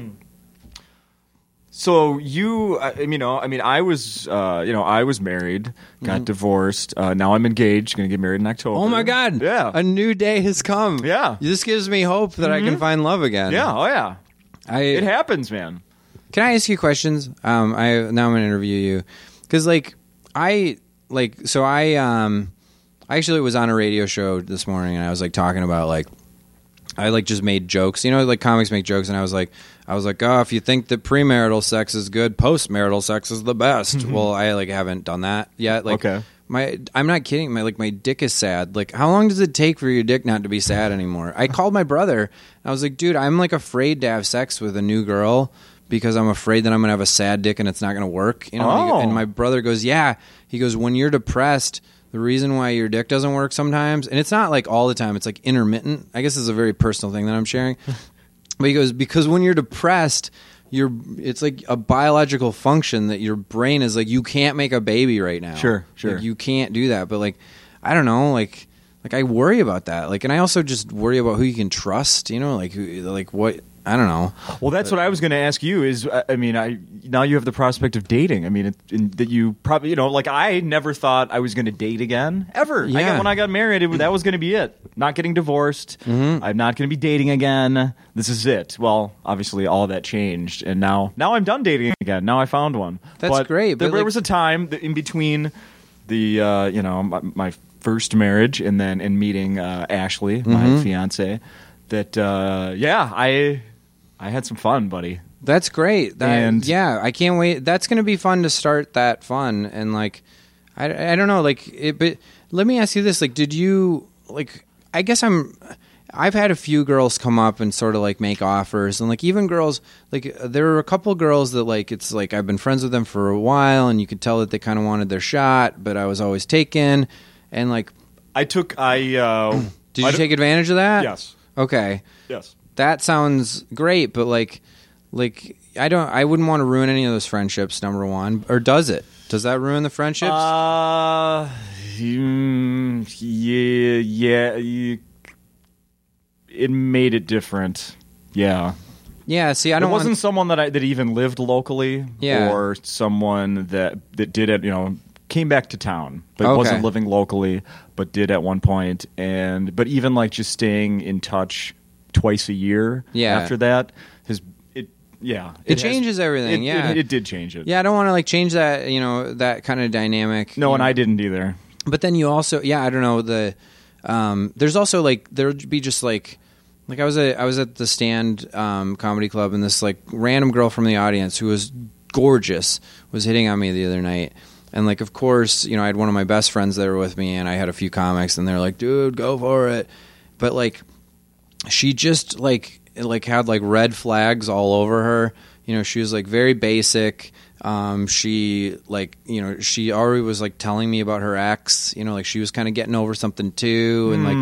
So you, I, you know, I mean, I was, uh, you know, I was married, got divorced. Uh, now I'm engaged, going to get married in October. Mm-hmm. Oh my God! Yeah, a new day has come. Yeah. this gives me hope that I can find love again. yeah, oh yeah. I It happens, man. can I ask you questions? Um, I now I'm gonna interview you because like I like so I um I actually was on a radio show this morning and I was like talking about like I like just made jokes. You know, like comics make jokes, and I was like, I was like, oh, if you think that premarital sex is good, postmarital sex is the best. well, I like haven't done that yet. Like, Okay. My I'm not kidding. My like my dick is sad. Like, how long does it take for your dick not to be sad anymore? I called my brother. And I was like, dude, I'm like afraid to have sex with a new girl because I'm afraid that I'm gonna have a sad dick and it's not gonna work. You know. And Oh. And my brother goes, yeah. He goes, when you're depressed. The reason why your dick doesn't work sometimes, and it's not like all the time, it's like intermittent. I guess it's a very personal thing that I'm sharing. But he goes because when you're depressed, you're it's like a biological function that your brain is like you can't make a baby right now. Sure, sure. Like, you can't do that. But like I don't know, like like I worry about that. Like and I also just worry about who you can trust, you know, like who like what I don't know. Well, that's what I was going to ask you. Is I I mean, I now you have the prospect of dating. I mean, it, in, that you probably you know, like I never thought I was going to date again ever. I Yeah. got, when I got married, it, that was going to be it. Not getting divorced. Mm-hmm. I'm not going to be dating again. This is it. Well, obviously, all that changed, and now now I'm done dating again. Now I found one. That's But great, There, but, like- was a time that in between the uh, you know my, my first marriage and then in meeting uh, Ashley, Mm-hmm. my fiance. That uh, yeah, I I had some fun, buddy. That's great. That, And- yeah, I can't wait. That's going to be fun to start that fun and like I, I don't know like it, but let me ask you this like did you like I guess I'm I've had a few girls come up and sort of like make offers and like even girls like there are a couple girls that like it's like I've been friends with them for a while and you could tell that they kind of wanted their shot but I was always taken and like I took I. Uh, did you don't- take advantage of that? Yes. Okay. Yes. That sounds great, but like, like I don't, I wouldn't want to ruin any of those friendships. Number one, or does it? Does that ruin the friendships? Uh, mm, yeah, yeah. You, it made it different. Yeah. yeah. See, I It don't wasn't want. someone that I that even lived locally, Yeah. or someone that that did it. You know, came back to town, but Okay. wasn't living locally, but did at one point. And but even like just staying in touch twice a year. Yeah. After that, has it? Yeah. It has- changes everything, it- yeah. It, it did change it. Yeah, I don't want to like change that. You know, that kind of dynamic. No, and know. I didn't either. But then you also, yeah, I don't know the. Um, there's also like there would be just like, like I was at I was at the stand um, comedy club and this like random girl from the audience who was gorgeous was hitting on me the other night. And like, of course, you know, I had one of my best friends there with me, and I had a few comics, and they're like, "Dude, go for it." But like, she just like like had like red flags all over her. You know, she was like very basic. Um, she like you know she already was like telling me about her ex. You know, like she was kind of getting over something too, and like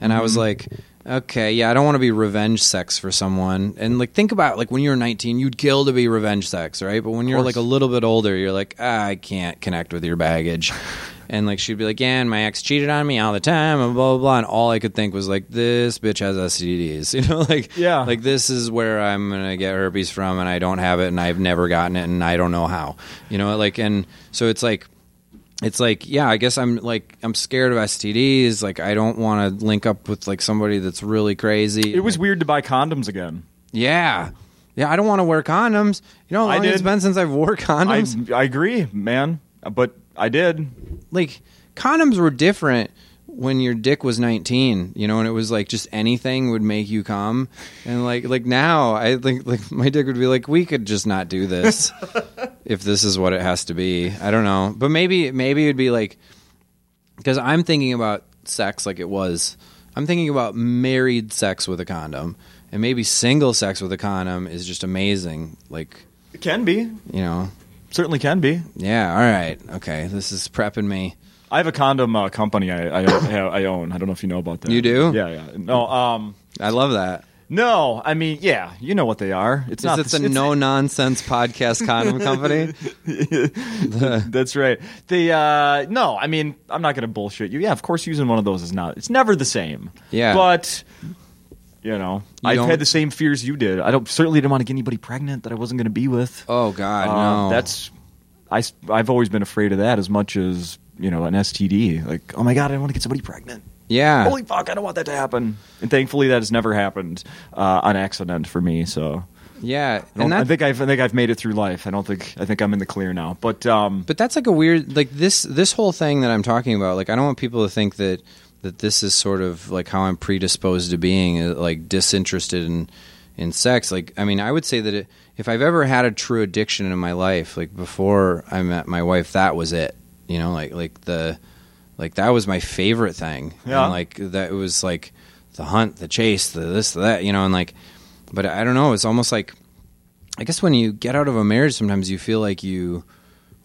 and I was like. Okay, yeah, I don't want to be revenge sex for someone. And like think about like when you were 19, you'd kill to be revenge sex, right? But when you're like a little bit older, you're like, ah, I can't connect with your baggage. and like she'd be like, yeah, and my ex cheated on me all the time, and blah blah blah. And all I could think was like, this bitch has STDs, you know, like Yeah. like this is where I'm gonna get herpes from, and I don't have it, and I've never gotten it, and I don't know how, you know, like and so it's like. It's like, yeah, I guess I'm like I'm scared of STDs. Like, I don't want to link up with like somebody that's really crazy. It was Like, weird to buy condoms again. yeah, yeah. I don't want to wear condoms. You know how long it's been since I've wore condoms? I I agree, man. But I did. like condoms were different when your dick was 19, you know, and it was like just anything would make you come. And like like now, I think like my dick would be like we could just not do this if this is what it has to be. I don't know. But maybe maybe it'd be like cuz I'm thinking about sex like it was. I'm thinking about married sex with a condom. And maybe single sex with a condom is just amazing. Like, It can be. you know. Certainly can be. Yeah, all right. Okay, this is prepping me. I have a condom uh, company I, I, I own. I don't know if you know about that. You do? Yeah, yeah. No, um, I love that. no. I mean, yeah, you know what they are. It's Is not. it the- it's- no nonsense podcast condom company? That's right. The uh, no, I mean, I'm not going to bullshit you. Yeah, of course, using one of those is not. It's never the same. Yeah. but you know, You I've don't- had the same fears you did. I don't certainly didn't want to get anybody pregnant that I wasn't going to be with. Oh God, Uh, no. That's I. I've always been afraid of that as much as you know an STD. Like, oh my god, I don't want to get somebody pregnant. yeah. Holy fuck, I don't want that to happen. And thankfully, that has never happened uh, on accident for me. So. yeah, I, and I think I've I think I've made it through life. I don't think I think I'm in the clear now. But um, but that's like a weird like this this whole thing that I'm talking about. Like, I don't want people to think that that this is sort of like how I'm predisposed to being uh, like disinterested in in sex. Like, I mean, I would say that it, if I've ever had a true addiction in my life, like before I met my wife, that was it. You know, like like the like that was my favorite thing. Yeah. And like that it was like the hunt, the chase, the this, the that. You know, and like, but I don't know. It's almost like I guess when you get out of a marriage, sometimes you feel like you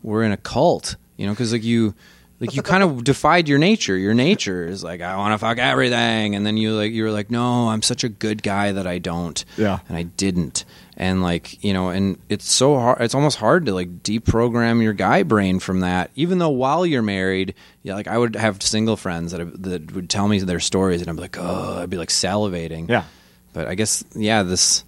were in a cult. You know, because like you. Like you kind of defied your nature. Your nature is like I want to fuck everything, and then you like you were like, no, I'm such a good guy that I don't Yeah. and I didn't. And like, you know, and it's so hard it's almost hard to like deprogram your guy brain from that. Even though while you're married, yeah, like I would have single friends that that would tell me their stories and I'd be like, "Oh, I'd be like salivating." yeah. But I guess yeah, this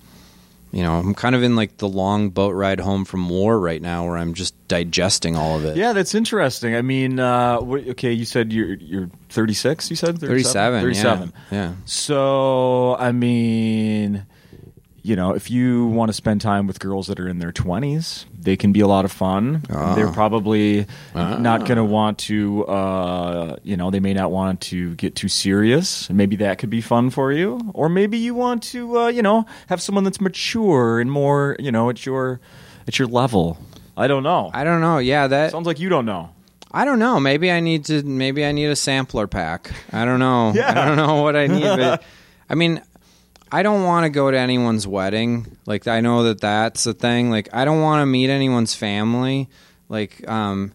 you know, I'm kind of in like the long boat ride home from war right now where I'm just digesting all of it. Yeah, that's interesting. I mean, uh, okay, you said you're you're 36. You said 37. 37. Yeah. yeah. So, I mean, you know, if you want to spend time with girls that are in their 20s, they can be a lot of fun. Ah. They're probably not going to want to, uh, you know, they may not want to get too serious. And maybe that could be fun for you. Or maybe you want to, uh, you know, have someone that's mature and more, you know, at your at your level. I don't know. I don't know. Yeah, that Sounds like you don't know. I don't know. Maybe I need to. Maybe I need a sampler pack. I don't know. Yeah. I don't know what I need. But I mean, I don't want to go to anyone's wedding. Like I know that that's a thing. Like I don't want to meet anyone's family. Like um,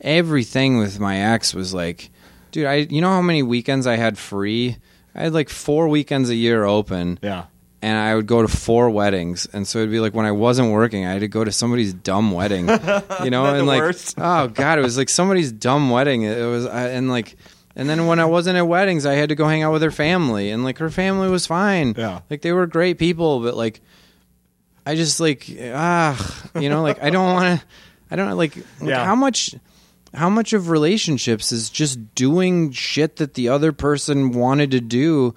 everything with my ex was like, dude. I you know how many weekends I had free? I had like four weekends a year open Yeah. and I would go to four weddings, and so it'd be like when I wasn't working, I had to go to somebody's dumb wedding, you know, and like, oh god, it was like somebody's dumb wedding. It was, and like, and then when I wasn't at weddings, I had to go hang out with her family, and like her family was fine, Yeah. like they were great people, but like, I just like, ah, you know, like I don't want to, I don't like, like Yeah. how much. How much of relationships is just doing shit that the other person wanted to do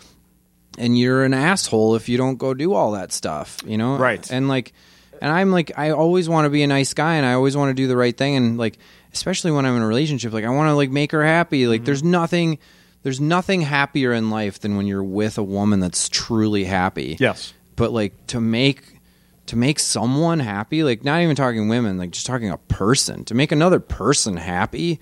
and you're an asshole if you don't go do all that stuff, you know? Right. And like, and I'm like, I always want to be a nice guy and I always want to do the right thing. And like, especially when I'm in a relationship, like I want to like make her happy. Like mm-hmm. there's nothing, there's nothing happier in life than when you're with a woman that's truly happy. Yes. But like to make, to make someone happy, like not even talking women, like just talking a person, to make another person happy,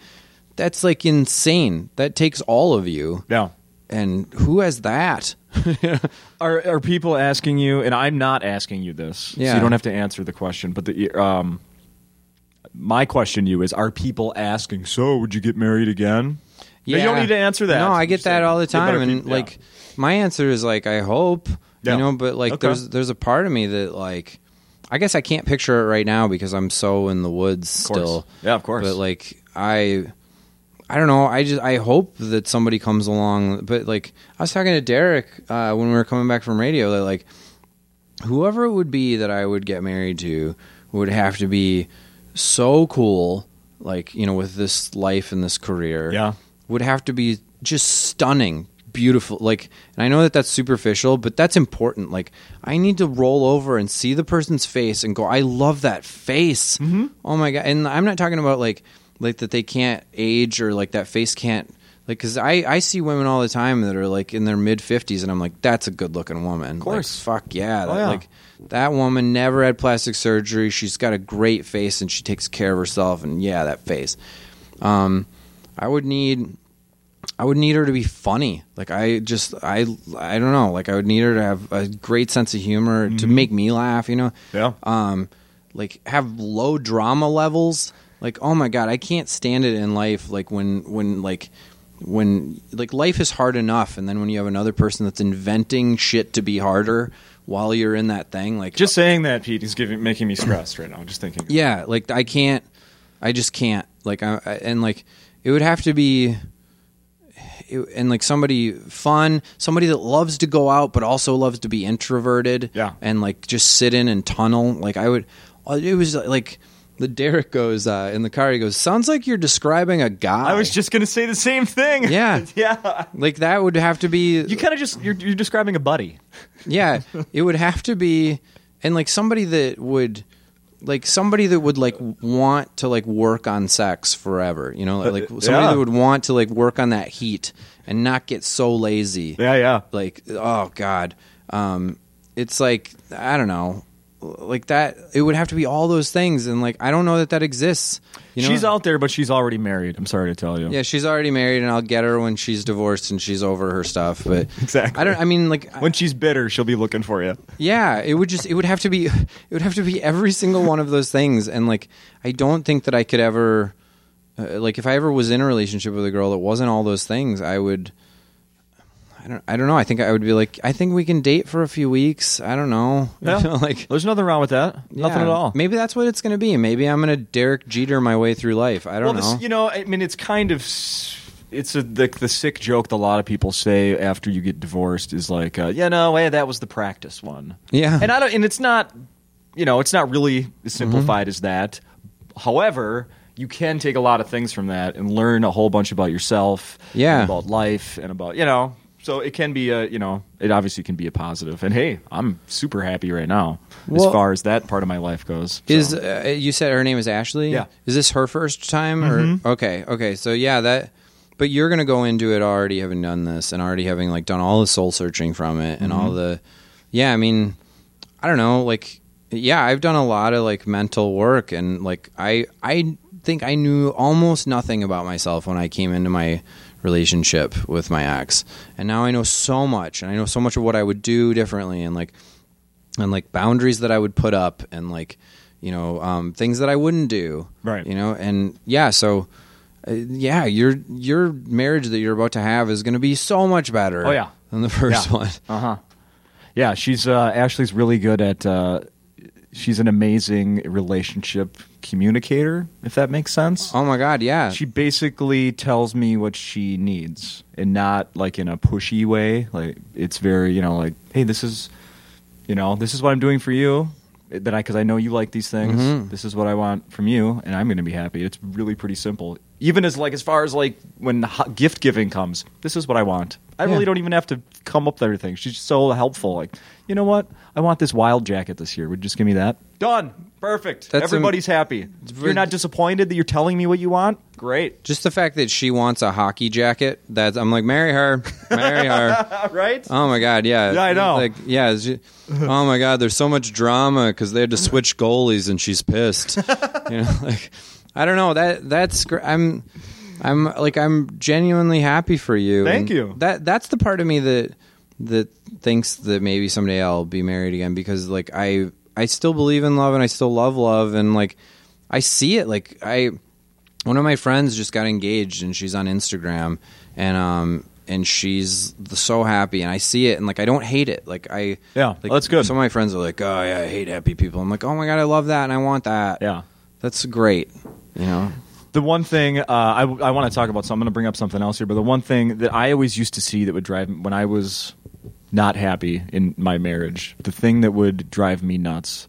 that's like insane. That takes all of you. Yeah. And who has that? Are are people asking you? And I'm not asking you this, so Yeah. you don't have to answer the question. But the um, my question to you is: Are people asking? So, would you get married again? No, you don't need to answer that. No, I get that all the time, and yeah. like my answer is like I hope, Yeah. you know, but like Okay. there's there's a part of me that like I guess I can't picture it right now because I'm so in the woods still. Yeah, of course. But like I I don't know. I just I hope that somebody comes along. But like I was talking to Derek uh, when we were coming back from radio that like whoever it would be that I would get married to would have to be so cool, like you know, with this life and this career. Yeah. would have to be just stunning, beautiful. Like, and I know that that's superficial, but that's important. Like, I need to roll over and see the person's face and go, "I love that face." Mm-hmm. Oh my god! And I'm not talking about like like that they can't age or like that face can't Like, because I, I see women all the time that are like in their mid 50s, and I'm like, that's a good looking woman. Of course. fuck yeah. Oh, That- yeah. Like, that woman never had plastic surgery. She's got a great face and she takes care of herself. And yeah, that face. Um, I would need. I would need her to be funny. Like I just I I don't know. Like I would need her to have a great sense of humor to make me laugh. You know. Yeah. Um, like have low drama levels. Like oh my god, I can't stand it in life. Like when when like when like life is hard enough, and then when you have another person that's inventing shit to be harder while you're in that thing, like Just saying that, Pete, is giving making me stressed right now. i'm Just thinking. yeah, like I can't. I just can't. Like I, I and like it would have to be. it- And like somebody fun, somebody that loves to go out but also loves to be introverted, Yeah. and like just sit in and tunnel. Like I would, it was like the Derek goes uh, in the car. He goes, "Sounds like you're describing a guy." I was just gonna say the same thing. Yeah. yeah. like that would have to be You kind of just you're, you're describing a buddy. yeah, it would have to be, and like somebody that would, like somebody that would like want to like work on sex forever. You know, like somebody yeah. that would want to like work on that heat and not get so lazy. Yeah, yeah. Like, oh god, um, it's like I don't know, like that. It would have to be all those things, and like I don't know that that exists. You know? she's out there, but she's already married. I'm sorry to tell you. Yeah, she's already married, and I'll get her when she's divorced and she's over her stuff. But Exactly. I don't. I mean, like, When she's bitter, she'll be looking for you. Yeah, it would just it would have to be it would have to be every single one of those things and like I don't think that I could ever uh, like if I ever was in a relationship with a girl that wasn't all those things, I would I don't I don't know. I think I would be like I think we can date for a few weeks. I don't know. Yeah. You know, like There's nothing wrong with that. Nothing yeah, at all. Maybe that's what it's going to be. Maybe I'm going to Derek Jeter my way through life. I don't know. this, you know, I mean, it's kind of it's a the, the sick joke that a lot of people say after you get divorced is like, uh, yeah, no, hey, that was the practice one. Yeah. and I don't, and it's not, you know, it's not really as Mm-hmm. simplified as that. However. You can take a lot of things from that and learn a whole bunch about yourself, Yeah. and about life, and about you know. So it can be a you know, it obviously can be a positive. And hey, I'm super happy right now Well- as far as that part of my life goes. So. Is uh, you said her name is Ashley? Yeah. Is this her first time or okay? Okay, so yeah, that. But you're gonna go into it already having done this and already having like done all the soul searching from it and all the. Yeah, I mean, I don't know, like yeah, I've done a lot of like mental work and like I I think I knew almost nothing about myself when I came into my relationship with my ex, and now I know so much and I know so much of what I would do differently and like and like boundaries that I would put up and like you know um, things that I wouldn't do Right. you know and yeah so uh, yeah your your marriage that you're about to have is going to be so much better Oh, yeah. than the first Yeah. one Uh huh. Yeah, she's uh, Ashley's really good at. Uh, she's an amazing relationship communicator, if that makes sense. oh my god yeah She basically tells me what she needs, and not like in a pushy way. Like it's very, you know, like, hey, this is, you know, this is what I'm doing for you. That I, because I know you like these things. Mhm. This is what I want from you, and I'm going to be happy. It's really pretty simple. Even as like as far as like when gift giving comes, this is what I want. I Yeah. really don't even have to come up with everything. She's so helpful. Like, you know what? I want this wild jacket this year. Would you just give me that? Done. Perfect. That's Everybody's happy. You're not disappointed that you're telling me what you want. Great. just the fact that she wants a hockey jacket that I'm like marry her marry her right? Oh my god, yeah. Yeah, I know. Like, yeah. it's oh my god, there's so much drama because they had to switch goalies and she's pissed. you know, like I don't know that that's gr- I'm I'm like I'm genuinely happy for you. Thank And you. That that's the part of me that that thinks that maybe someday I'll be married again because like I I still believe in love and I still love love and like I see it like I one of my friends just got engaged and she's on Instagram and um and she's so happy and I see it and like I don't hate it like I Yeah, like, that's good. Some of my friends are like, oh yeah, I hate happy people. I'm like, oh my god, I love that and I want that. Yeah. that's great. You know, The one thing uh, I, I want to talk about, so I'm going to bring up something else here, but the one thing that I always used to see that would drive when I was not happy in my marriage, the thing that would drive me nuts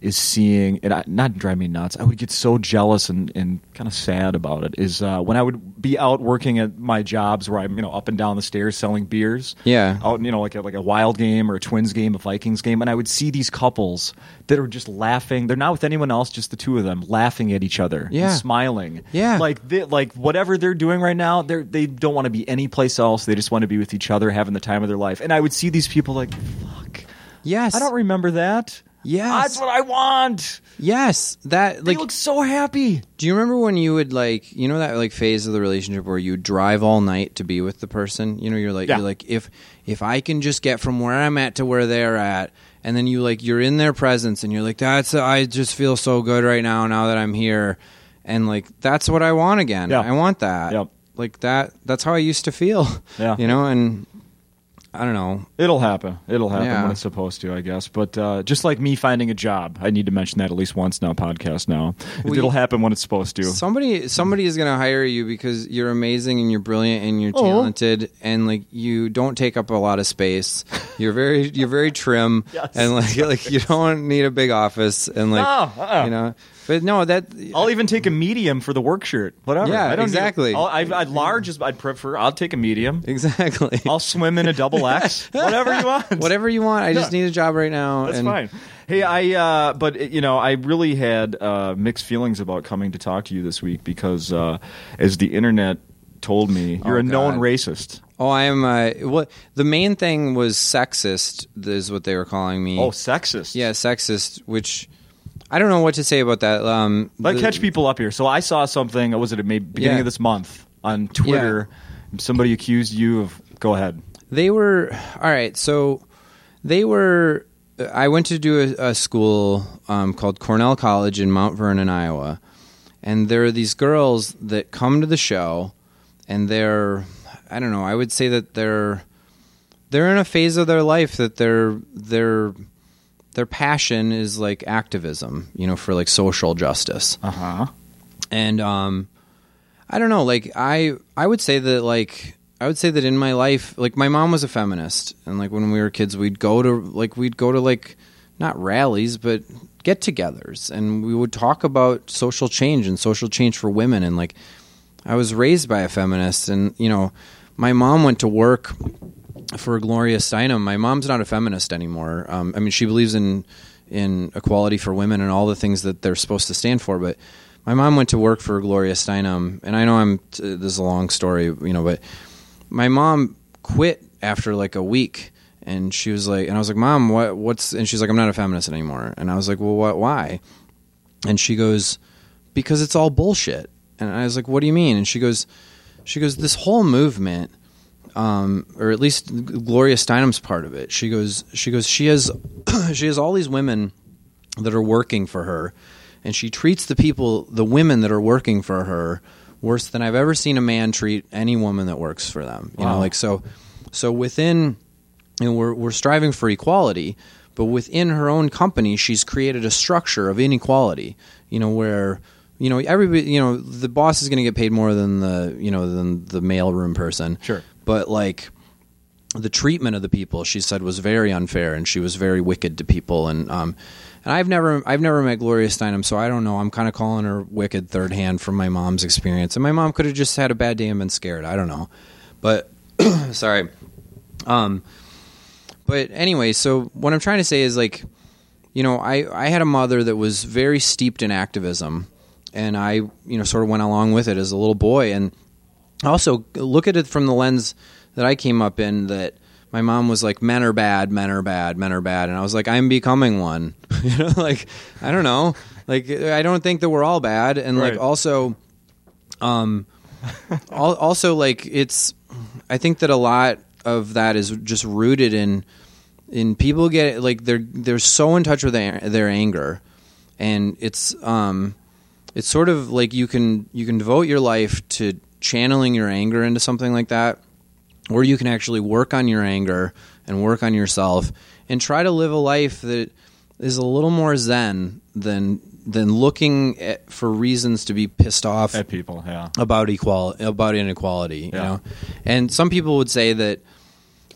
is seeing and I, not drive me nuts. I would get so jealous and, and kind of sad about it. Is uh, when I would be out working at my jobs where I'm you know up and down the stairs selling beers. Yeah. out you know like a, like a wild game or a Twins game, a Vikings game, and I would see these couples that are just laughing. They're not with anyone else, just the two of them laughing at each other, and Yeah. smiling. Yeah. like they, like whatever they're doing right now, they they don't want to be anyplace else. They just want to be with each other, having the time of their life. And I would see these people like, fuck. Yes. I don't remember that. Yes. That's what I want. Yes, that They like. look so happy. do you remember when you would like, you know, that like phase of the relationship where you drive all night to be with the person? You know, you're like, Yeah. you're like, if if I can just get from where I'm at to where they're at, and then you like, you're in their presence, and you're like, that's I just feel so good right now. Now that I'm here, and like that's what I want again. Yeah. I want that. Yep. Like that. That's how I used to feel. Yeah. You know, and I don't know. It'll happen. It'll happen Yeah. when it's supposed to, I guess. But uh, just like me finding a job, I need to mention that at least once now. Podcast now. We- It'll happen when it's supposed to. Somebody somebody is going to hire you because you're amazing and you're brilliant and you're Oh. talented and like you don't take up a lot of space. You're very you're very trim Yes. and like like you don't need a big office and like No, uh-uh. you know. But no, that I'll even take a medium for the work shirt. Whatever. Yeah, I don't exactly. Need, I'll, I, I, large is I'd prefer. I'll take a medium. exactly. I'll swim in a double X. Whatever you want. Whatever you want. I just need a job right now. That's and fine. Hey, I uh, but you know, I really had uh, mixed feelings about coming to talk to you this week because, uh, as the internet told me, you're Oh, a known God. racist. Oh, I am. Uh, what the main thing was sexist. Is what they were calling me. Oh, sexist. yeah, sexist. Which I don't know what to say about that. Um, But the- catch people up here. So I saw something. Was it maybe beginning Yeah. of this month on Twitter? Somebody accused you of. Go ahead. They were all right. So they were. I went to do a, a school um, called Cornell College in Mount Vernon, Iowa, and there are these girls that come to the show, and they're. I don't know. I would say that they're. They're in a phase of their life that their their their passion is like activism, you know, for like social justice. Uh huh. and um i don't know like i i would say that like i would say that in my life like my mom was a feminist. And like when we were kids we'd go to like we'd go to like not rallies but get-togethers. And we would talk about social change and social change for women. And like i was raised by a feminist. And you know my mom went to work for Gloria Steinem. My mom's not a feminist anymore. Um, I mean, she believes in in equality for women and all the things that they're supposed to stand for. But my mom went to work for Gloria Steinem, and I know I'm this is a long story, you know, but my mom quit after like a week. And she was like, and I was like, Mom, what, what's, and she's like, I'm not a feminist anymore. And I was like, well, what, why? And she goes, because it's all bullshit. And I was like, what do you mean? And she goes, she goes, this whole movement, um, or at least Gloria Steinem's part of it. She goes, she goes, she has, she has all these women that are working for her, and she treats the people, the women that are working for her, worse than I've ever seen a man treat any woman that works for them. You know, like so, so within, you know, we're we're striving for equality, but within her own company, she's created a structure of inequality. You know, where you know everybody, you know, the boss is going to get paid more than the you know than the mailroom person. Sure. But like the treatment of the people she said was very unfair and she was very wicked to people and um and I've never I've never met Gloria Steinem so I don't know. I'm kind of calling her wicked third hand from my mom's experience and my mom could have just had a bad day and been scared. I don't know. But sorry. Um but anyway so what I'm trying to say is like you know I I had a mother that was very steeped in activism and I you know sort of went along with it as a little boy and also look at it from the lens that I came up in that my mom was like men are bad men are bad men are bad. And I was like I'm becoming one. You know like I don't know. Like I don't think that we're all bad. And Right. like also um also like it's I think that a lot of that is just rooted in in people get like they're they're so in touch with their, their anger. And it's um it's sort of like you can you can devote your life to channeling your anger into something like that or you can actually work on your anger and work on yourself and try to live a life that is a little more zen than than looking at, for reasons to be pissed off At people, yeah. about equal about inequality you Yeah. know and some people would say that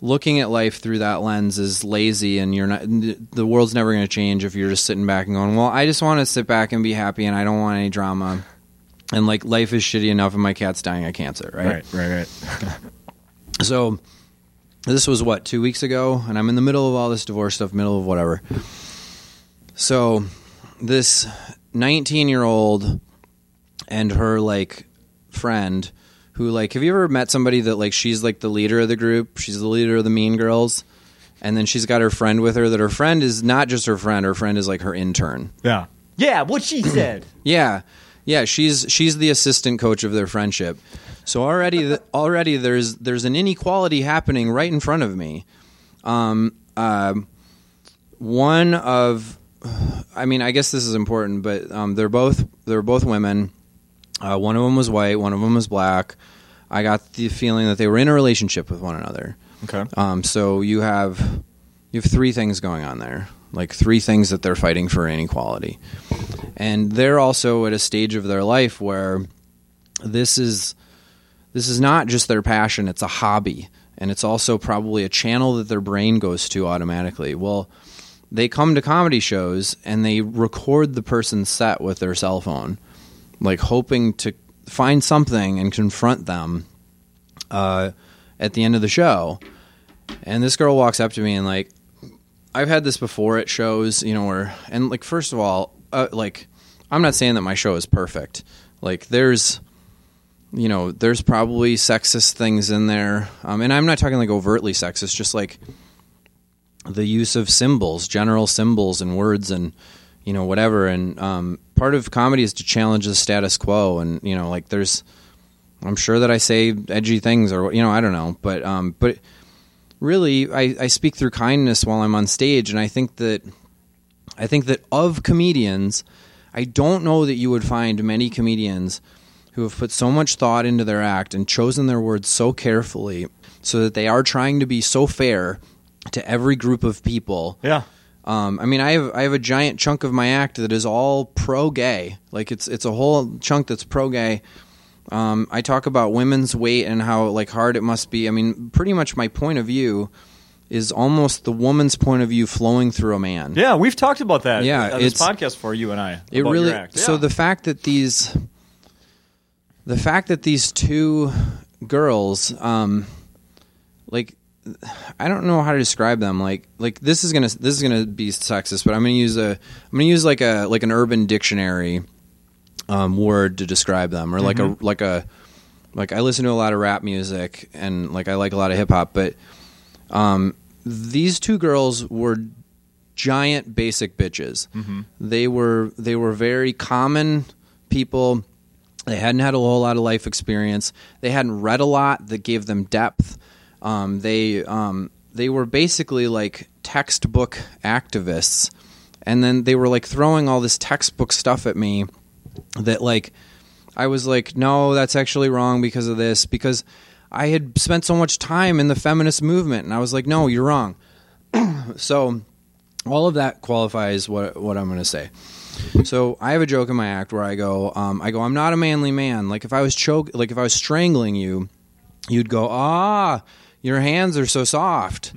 looking at life through that lens is lazy and you're not the world's never going to change if you're just sitting back and going well i just want to sit back and be happy and i don't want any drama and like life is shitty enough and my cat's dying of cancer right? Right, right, right. so this was what two weeks ago? And i'm in the middle of all this divorce stuff middle of whatever. So this 19 year old and her like friend who like have you ever met somebody that like she's like the leader of the group? She's the leader of the mean girls. And then she's got her friend with her that her friend is not just her friend. Her friend is like her intern. Yeah. Yeah, what she said. yeah yeah she's she's the assistant coach of their friendship. So already th- already there's there's an inequality happening right in front of me. Um um one of i mean i guess this is important but um they're both they're both women. Uh, one of them was white one of them was black. I got the feeling that they were in a relationship with one another. Okay. um, so you have you have three things going on there, like three things that they're fighting for inequality, and they're also at a stage of their life where this is this is not just their passion; it's a hobby, and it's also probably a channel that their brain goes to automatically. Well, they come to comedy shows and they record the person's set with their cell phone, like hoping to find something and confront them uh, at the end of the show. And this girl walks up to me and like, I've had this before at shows, you know, where and like first of all, uh, like I'm not saying that my show is perfect. Like there's, you know, there's probably sexist things in there, um, and I'm not talking like overtly sexist, just like the use of symbols, general symbols and words and you know whatever. And um, part of comedy is to challenge the status quo, and you know, like there's. I'm sure that I say edgy things, or you know, I don't know, but um, but really, I, I speak through kindness while I'm on stage, and I think that I think that of comedians, I don't know that you would find many comedians who have put so much thought into their act and chosen their words so carefully, so that they are trying to be so fair to every group of people. Yeah. Um, I mean, I have I have a giant chunk of my act that is all pro gay. Like it's it's a whole chunk that's pro gay. Um, I talk about women's weight and how like hard it must be. I mean, pretty much my point of view is almost the woman's point of view flowing through a man. Yeah, we've talked about that. Yeah, on this podcast for you and I. It really so the fact that these the fact that these two girls um like I don't know how to describe them like like this is going to this is to be sexist but I'm going to use a I'm to use like a like an urban dictionary um word to describe them or like a like a like I listen to a lot of rap music and like I like a lot of hip hop but um these two girls were giant basic bitches. They were they were very common people. They hadn't had a whole lot of life experience. They hadn't read a lot that gave them depth. Um, they um, they were basically like textbook activists, and then they were like throwing all this textbook stuff at me that like I was like, no, that's actually wrong because of this because I had spent so much time in the feminist movement, and I was like, no, you're wrong. so all of that qualifies what what I'm going to say. So I have a joke in my act where I go, um, I go, I'm not a manly man. Like if I was choke, like if I was strangling you, you'd go, ah, your hands are so soft.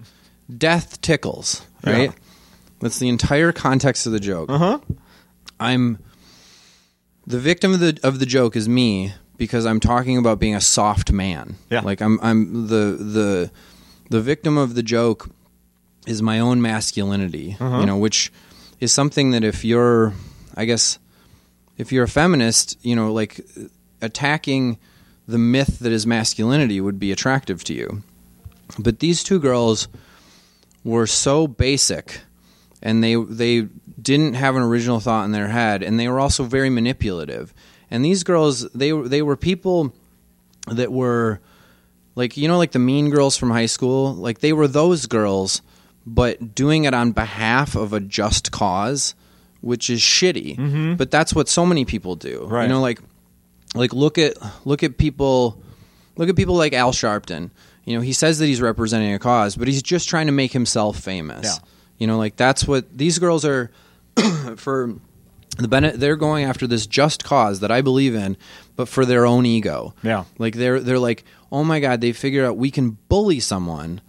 Death tickles, right? Yeah. That's the entire context of the joke. Uh-huh. I'm the victim of the of the joke is me because I'm talking about being a soft man. Yeah. Like I'm I'm the the the victim of the joke is my own masculinity, Uh-huh. you know, which is something that if you're I guess if you're a feminist, you know, like attacking the myth that is masculinity would be attractive to you. But these two girls were so basic and they they didn't have an original thought in their head and they were also very manipulative. And these girls they were they were people that were like you know like the mean girls from high school, like they were those girls but doing it on behalf of a just cause, which is shitty. Mm-hmm. But that's what so many people do. Right. You know like like look at look at people look at people like Al Sharpton. You know, he says that he's representing a cause, but he's just trying to make himself famous. Yeah. You know, like that's what these girls are for the Bennett they're going after this just cause that I believe in, but for their own ego. Yeah. Like they're they're like, "Oh my god, they figured out we can bully someone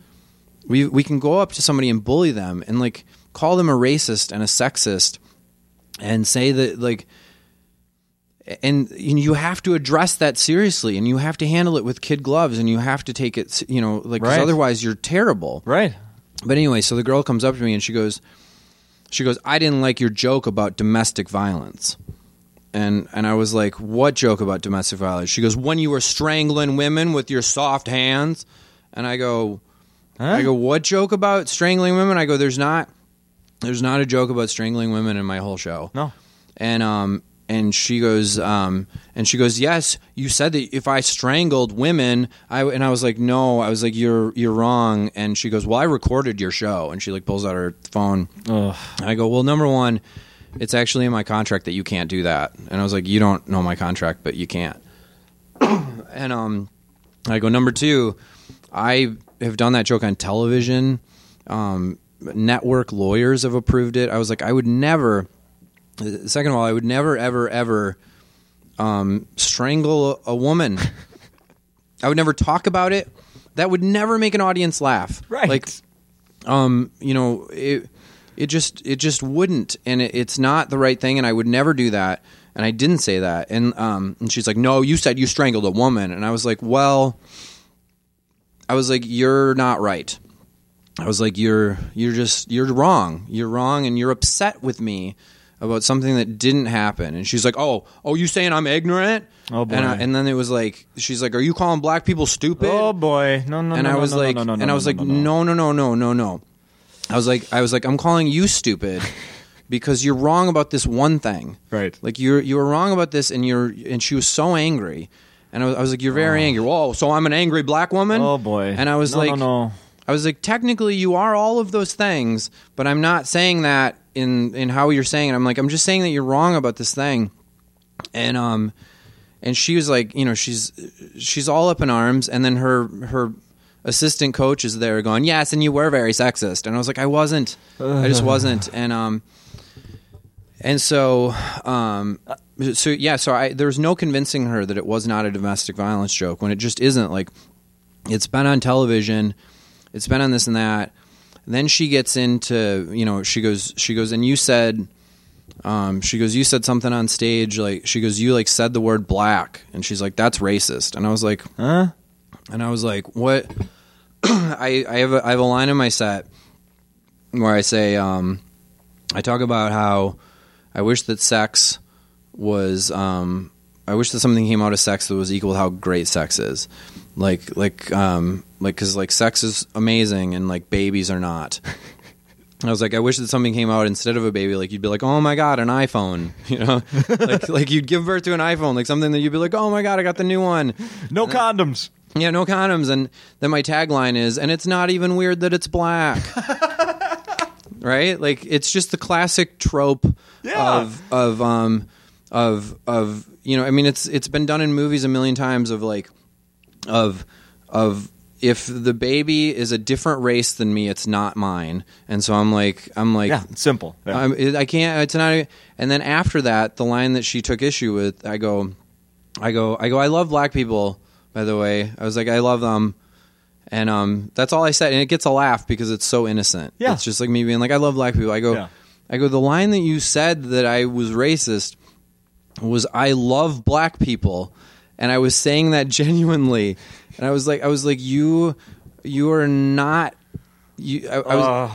we we can go up to somebody and bully them and like call them a racist and a sexist and say that like and you have to address that seriously and you have to handle it with kid gloves and you have to take it you know like Right. otherwise you're terrible Right. But anyway so the girl comes up to me and she goes she goes i didn't like your joke about domestic violence. And and i was like what joke about domestic violence? She goes when you were strangling women with your soft hands. And i go i go what joke about strangling women? I go there's not there's not a joke about strangling women in my whole show. No. and um and she goes um and she goes yes you said that if i strangled women i and i was like no i was like you're you're wrong. And she goes well i recorded your show. And she like pulls out her phone. Ugh. i go well number one it's actually in my contract that you can't do that. And i was like you don't know my contract but you can't. And um i go number two i have done that joke on television. Um network lawyers have approved it. I was like i would never Second of all, I would never, ever, ever um, strangle a, woman. I would never talk about it. That would never make an audience laugh. Right. Like, um, you know, it it just it just wouldn't, and it, it's not the right thing. And I would never do that. And I didn't say that. And um, and she's like, "No, you said you strangled a woman." And I was like, "Well," I was like, "You're not right." I was like, "You're you're just you're wrong. You're wrong, and you're upset with me about something that didn't happen." And she's like, "Oh, oh, you saying I'm ignorant?" Oh, boy. And, I, and then it was like, she's like, "Are you calling black people stupid?" Oh boy. No, no, and no, I was no, like, no, no, no, and I was like, no, no. no, no, no, no. I was like, I was like, I'm calling you stupid because you're wrong about this one thing. Right. Like you're you were wrong about this, and you're and she was so angry, and I was, I was like, you're very oh. angry. Whoa, so I'm an angry black woman. Oh boy. And I was No, like, no, no. I was like, technically, you are all of those things, but I'm not saying that in in how you're saying it. I'm like, I'm just saying that you're wrong about this thing, and um, and she was like, you know, she's she's all up in arms, and then her her assistant coach is there going, yes, and you were very sexist, and I was like, I wasn't, I just wasn't, and um, and so um, so yeah, so I there was no convincing her that it was not a domestic violence joke when it just isn't. Like, it's been on television, it's been on this and that. And then she gets into, you know, she goes, she goes, and you said, um, she goes, you said something on stage, like she goes, you like said the word black, and she's like, that's racist, and I was like, Huh? and I was like, what? I I have a, I have a line in my set where I say, um, I talk about how I wish that sex was, um, I wish that something came out of sex that was equal to how great sex is, like like um like because like sex is amazing and like babies are not. I was like, I wish that something came out instead of a baby. Like you'd be like, oh my god, an iPhone, you know, like like you'd give birth to an iPhone, like something that you'd be like, oh my god, I got the new one. No condoms. Yeah, no condoms. And then my tagline is, and it's not even weird that it's black. right? Like it's just the classic trope Yeah. of of um of of you know, I mean it's it's been done in movies a million times of like of of if the baby is a different race than me, it's not mine. And so I'm like I'm like Yeah, it's simple. Yeah. I'm, I can't. It's not. And then after that, the line that she took issue with, I go, I go, I go. I love black people. By the way, I was like, I love them, and um, that's all I said. And it gets a laugh because it's so innocent. Yeah. it's just like me being like, I love black people. I go, Yeah. I go. The line that you said that I was racist was, I love black people, and I was saying that genuinely. And I was like, I was like, you, you are not. You, I, I was. Uh,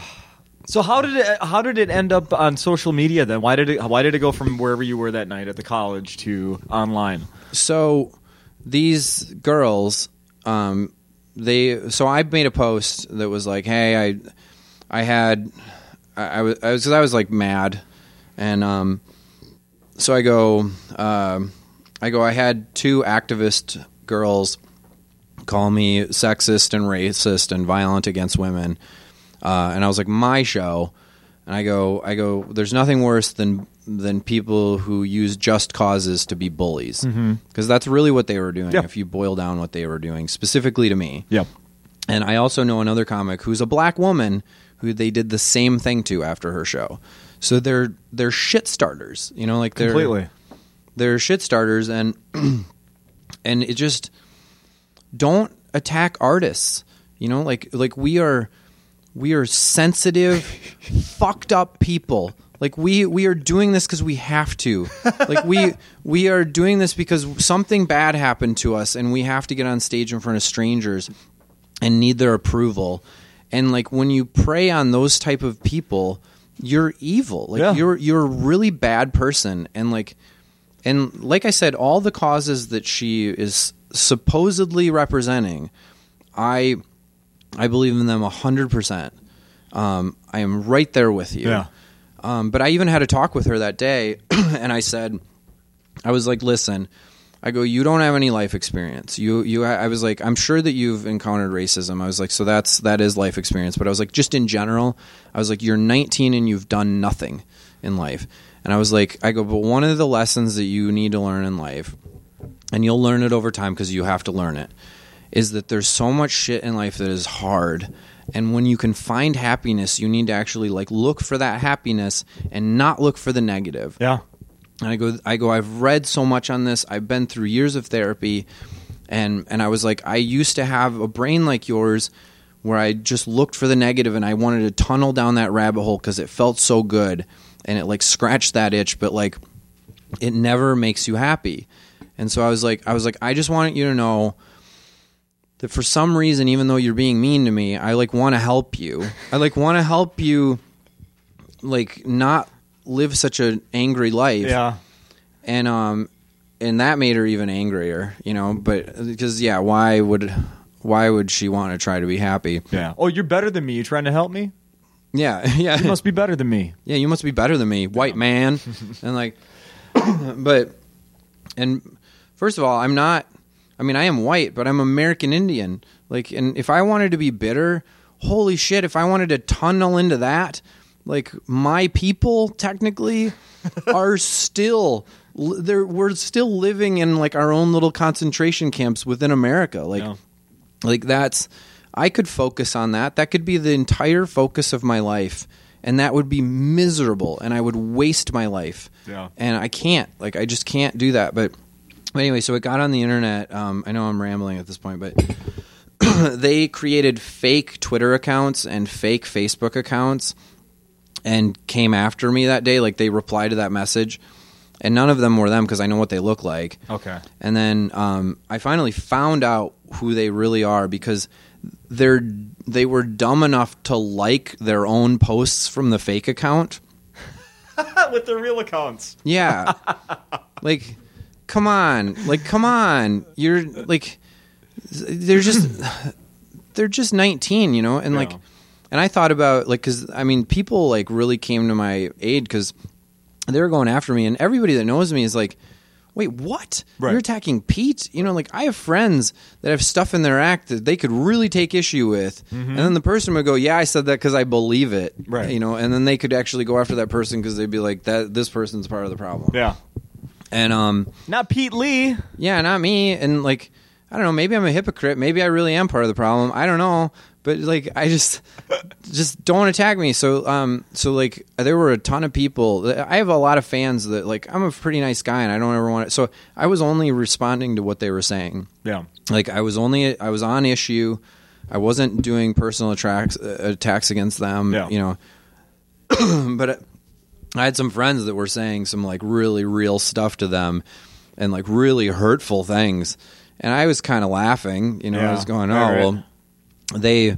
so how did it how did it end up on social media then? Why did it why did it go from wherever you were that night at the college to online? so these girls um they so i made a post that was like hey i i had i, I was i was, 'cause I was like mad and um so i go um i go i had two activist girls call me sexist and racist and violent against women uh, and I was like, my show, and I go, I go, there's nothing worse than than people who use just causes to be bullies, because that's really what they were doing. Yeah. If you boil down what they were doing, specifically to me, Yeah. and I also know another comic who's a black woman who they did the same thing to after her show. So they're they're shit starters, you know, like they're Completely. They're shit starters and and it just don't attack artists you know like like we are we are sensitive, fucked up people. Like we we are doing this because we have to. Like we we are doing this because something bad happened to us, and we have to get on stage in front of strangers and need their approval. And like when you prey on those type of people, you're evil. Like Yeah. you're you're a really bad person. And like and like I said, all the causes that she is supposedly representing, I I believe in them hundred percent. Um, I am right there with you. Yeah. Um, but I even had a talk with her that day, and I said, I was like, listen, I go, you don't have any life experience. You, you, I was like, I'm sure that you've encountered racism. I was like, so that's that is life experience. But I was like, just in general, I was like, you're 19 and you've done nothing in life. And I was like, I go, but one of the lessons that you need to learn in life, and you'll learn it over time because you have to learn it, is that there's so much shit in life that is hard. And when you can find happiness, you need to actually like look for that happiness and not look for the negative. Yeah. And I go, I go. I've read so much on this. I've been through years of therapy, and and I was like, I used to have a brain like yours, where I just looked for the negative, and I wanted to tunnel down that rabbit hole because it felt so good, and it like scratched that itch, but like, it never makes you happy. And so I was like, I was like, I just want you to know that for some reason, even though you're being mean to me, I like want to help you. I like want to help you, like not live such an angry life Yeah. and um and that made her even angrier you know but because yeah why would why would she want to try to be happy Yeah. Oh, you're better than me. You trying to help me? Yeah yeah. You must be better than me. yeah you must be better than me white man. And like but and first of all i'm not i mean i am white but i'm american indian. Like and if i wanted to be bitter holy shit if i wanted to tunnel into that like my people technically are still there we're still living in like our own little concentration camps within america. Like Yeah. like that's I could focus on that. That could be the entire focus of my life and that would be miserable and I would waste my life. Yeah. And I can't. Like I just can't do that. But, but anyway, so it got on the internet. Um, I know I'm rambling at this point, but they created fake Twitter accounts and fake Facebook accounts and came after me that day. Like they replied to that message, and none of them were them because I know what they look like. Okay. And then um, I finally found out who they really are because they're they were dumb enough to like their own posts from the fake account. With the real accounts. Yeah. like come on. Like come on. You're like they're just they're just 19, you know? And like and I thought about like cuz I mean people like really came to my aid cuz they were going after me and everybody that knows me is like Wait, what? Right. You're attacking Pete? You know, like I have friends that have stuff in their act that they could really take issue with, and then the person would go, "Yeah, I said that because I believe it." Mm-hmm. Right. You know, and then they could actually go after that person because they'd be like, "That this person's part of the problem." Yeah. And um, Not Pete Lee. yeah, not me. And like, I don't know. Maybe I'm a hypocrite. Maybe I really am part of the problem. I don't know. But like, I just, just don't attack me. So, um, so like, there were a ton of people. I have a lot of fans that like, I'm a pretty nice guy, and I don't ever want to. So, I was only responding to what they were saying. Yeah. Like, I was only, I was on issue. I wasn't doing personal attacks, uh, attacks against them. Yeah. You know, but. uh, I had some friends that were saying some like really real stuff to them and like really hurtful things. And I was kind of laughing, you know, I was going, oh, well, they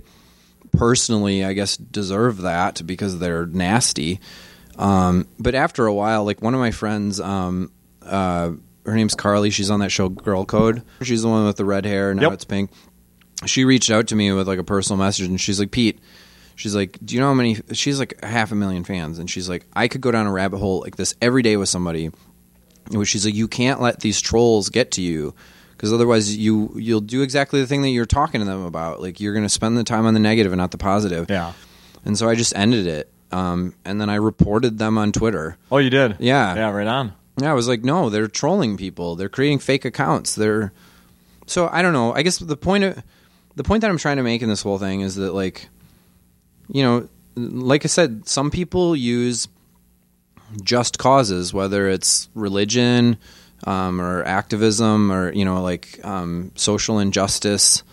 personally, I guess, deserve that because they're nasty. Um, but after a while, like one of my friends, um, uh, her name's Carly. She's on that show Girl Code. She's the one with the red hair. Now Yep. it's pink. She reached out to me with like a personal message, and she's like, Pete, she's like, do you know how many? She's like half a million fans, and she's like, I could go down a rabbit hole like this every day with somebody. She's like, you can't let these trolls get to you. Because otherwise, you you'll do exactly the thing that you're talking to them about. Like you're going to spend the time on the negative and not the positive. Yeah. And so I just ended it. Um, and then I reported them on Twitter. Oh, you did. Yeah. Yeah. Right on. Yeah, I was like, no, they're trolling people. They're creating fake accounts. They're so I don't know. I guess the point of the point that I'm trying to make in this whole thing is that like, you know, like I said, some people use just causes, whether it's religion um, or activism or you know like um, social injustice.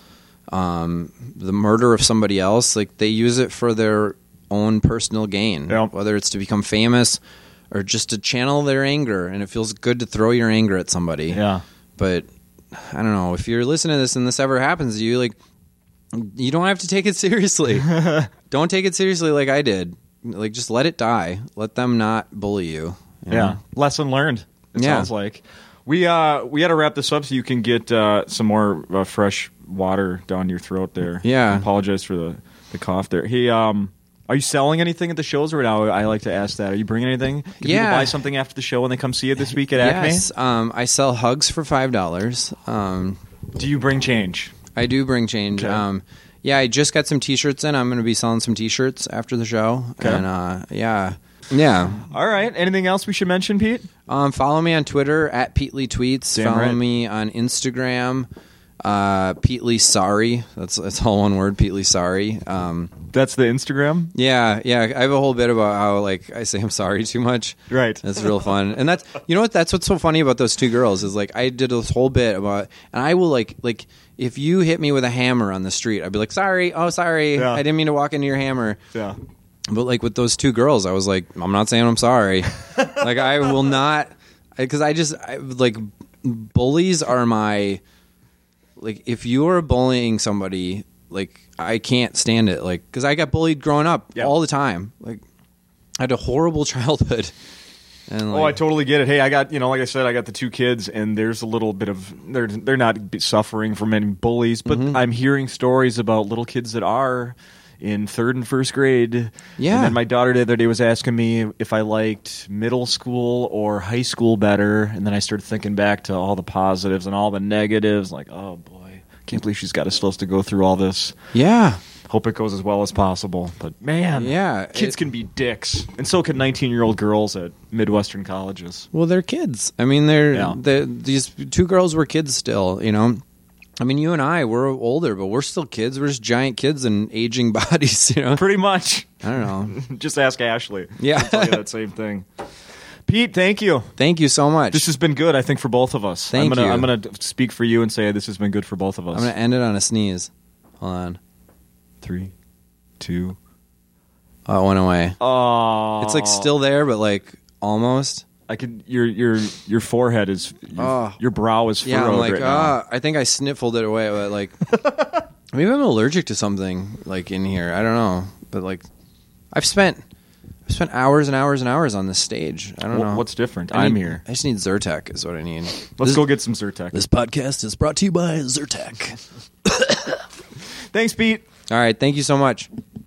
um, the murder of somebody else, like they use it for their own personal gain, Yeah. whether it's to become famous or just to channel their anger. And it feels good to throw your anger at somebody. Yeah. But I don't know if you're listening to this and this ever happens to you, like you don't have to take it seriously. don't take it seriously like I did. Like just let it die. Let them not bully you. you Yeah. know? Lesson learned. It Yeah. sounds like. We uh we got to wrap this up so you can get uh, some more uh, fresh water down your throat there. Yeah. I apologize for the the cough there. Hey, um are you selling anything at the shows right now? I like to ask that. Are you bringing anything? Can people Yeah. buy something after the show when they come see you this week at Acme? Yes, um, I sell hugs for five dollars. Um, Do you bring change? I do bring change. Okay. Um, yeah, I just got some T-shirts in. I'm going to be selling some T-shirts after the show. Okay. And uh, yeah, yeah. All right. Anything else we should mention, Pete? Um, follow me on Twitter at Pete Lee Tweets. Damn follow right. me on Instagram, uh, Pete Lee Sorry. That's that's all one word. Pete Lee Sorry. Um, That's the Instagram. yeah, yeah. I have a whole bit about how like I say I'm sorry too much. Right. That's real fun. And that's you know what that's what's so funny about those two girls is like I did this whole bit about and I will like like if you hit me with a hammer on the street, I'd be like, Sorry, oh sorry. Yeah. I didn't mean to walk into your hammer. Yeah. But like with those two girls, I was like, I'm not saying I'm sorry. like I will not because I just I, like bullies are my like if you're bullying somebody like I can't stand it like because I got bullied growing up Yeah. all the time like I had a horrible childhood and like, Oh, I totally get it. Hey, I got you know, like I said, I got the two kids, and there's a little bit of they're they're not suffering from any bullies, but Mm-hmm. I'm hearing stories about little kids that are in third and first grade. Yeah. And then my daughter the other day was asking me if I liked middle school or high school better, and then I started thinking back to all the positives and all the negatives. Like, oh boy, can't believe she's got us supposed to go through all this. yeah Hope it goes as well as possible. But man, Yeah, kids it- can be dicks, and so can 19 year old girls at midwestern colleges. well they're kids I mean they're, Yeah. they're these two girls were kids still you know I mean you and I we're older but we're still kids we're just giant kids in aging bodies you know Pretty much. I don't know Just ask Ashley. Yeah. She'll tell you that same thing. Pete, thank you. thank you so much This has been good, I think, for both of us. Thank I'm gonna, you. I'm going to speak for you and say this has been good for both of us. I'm gonna end it on a sneeze. Hold on. Three, two. Oh, it went away. Oh, It's like still there, but like almost. I could. Your your your forehead is. Your, Oh. your brow is furrowed Yeah, I'm like, right ah, I think I sniffled it away, but like, maybe I'm allergic to something like in here. I don't know, but like, I've spent, I've spent hours and hours and hours on this stage. I don't Wh- know What's different? I I'm here. I just need Zyrtec, is what I need. Let's This- go get some Zyrtec. This podcast is brought to you by Zyrtec. Thanks, Pete. All right, thank you so much.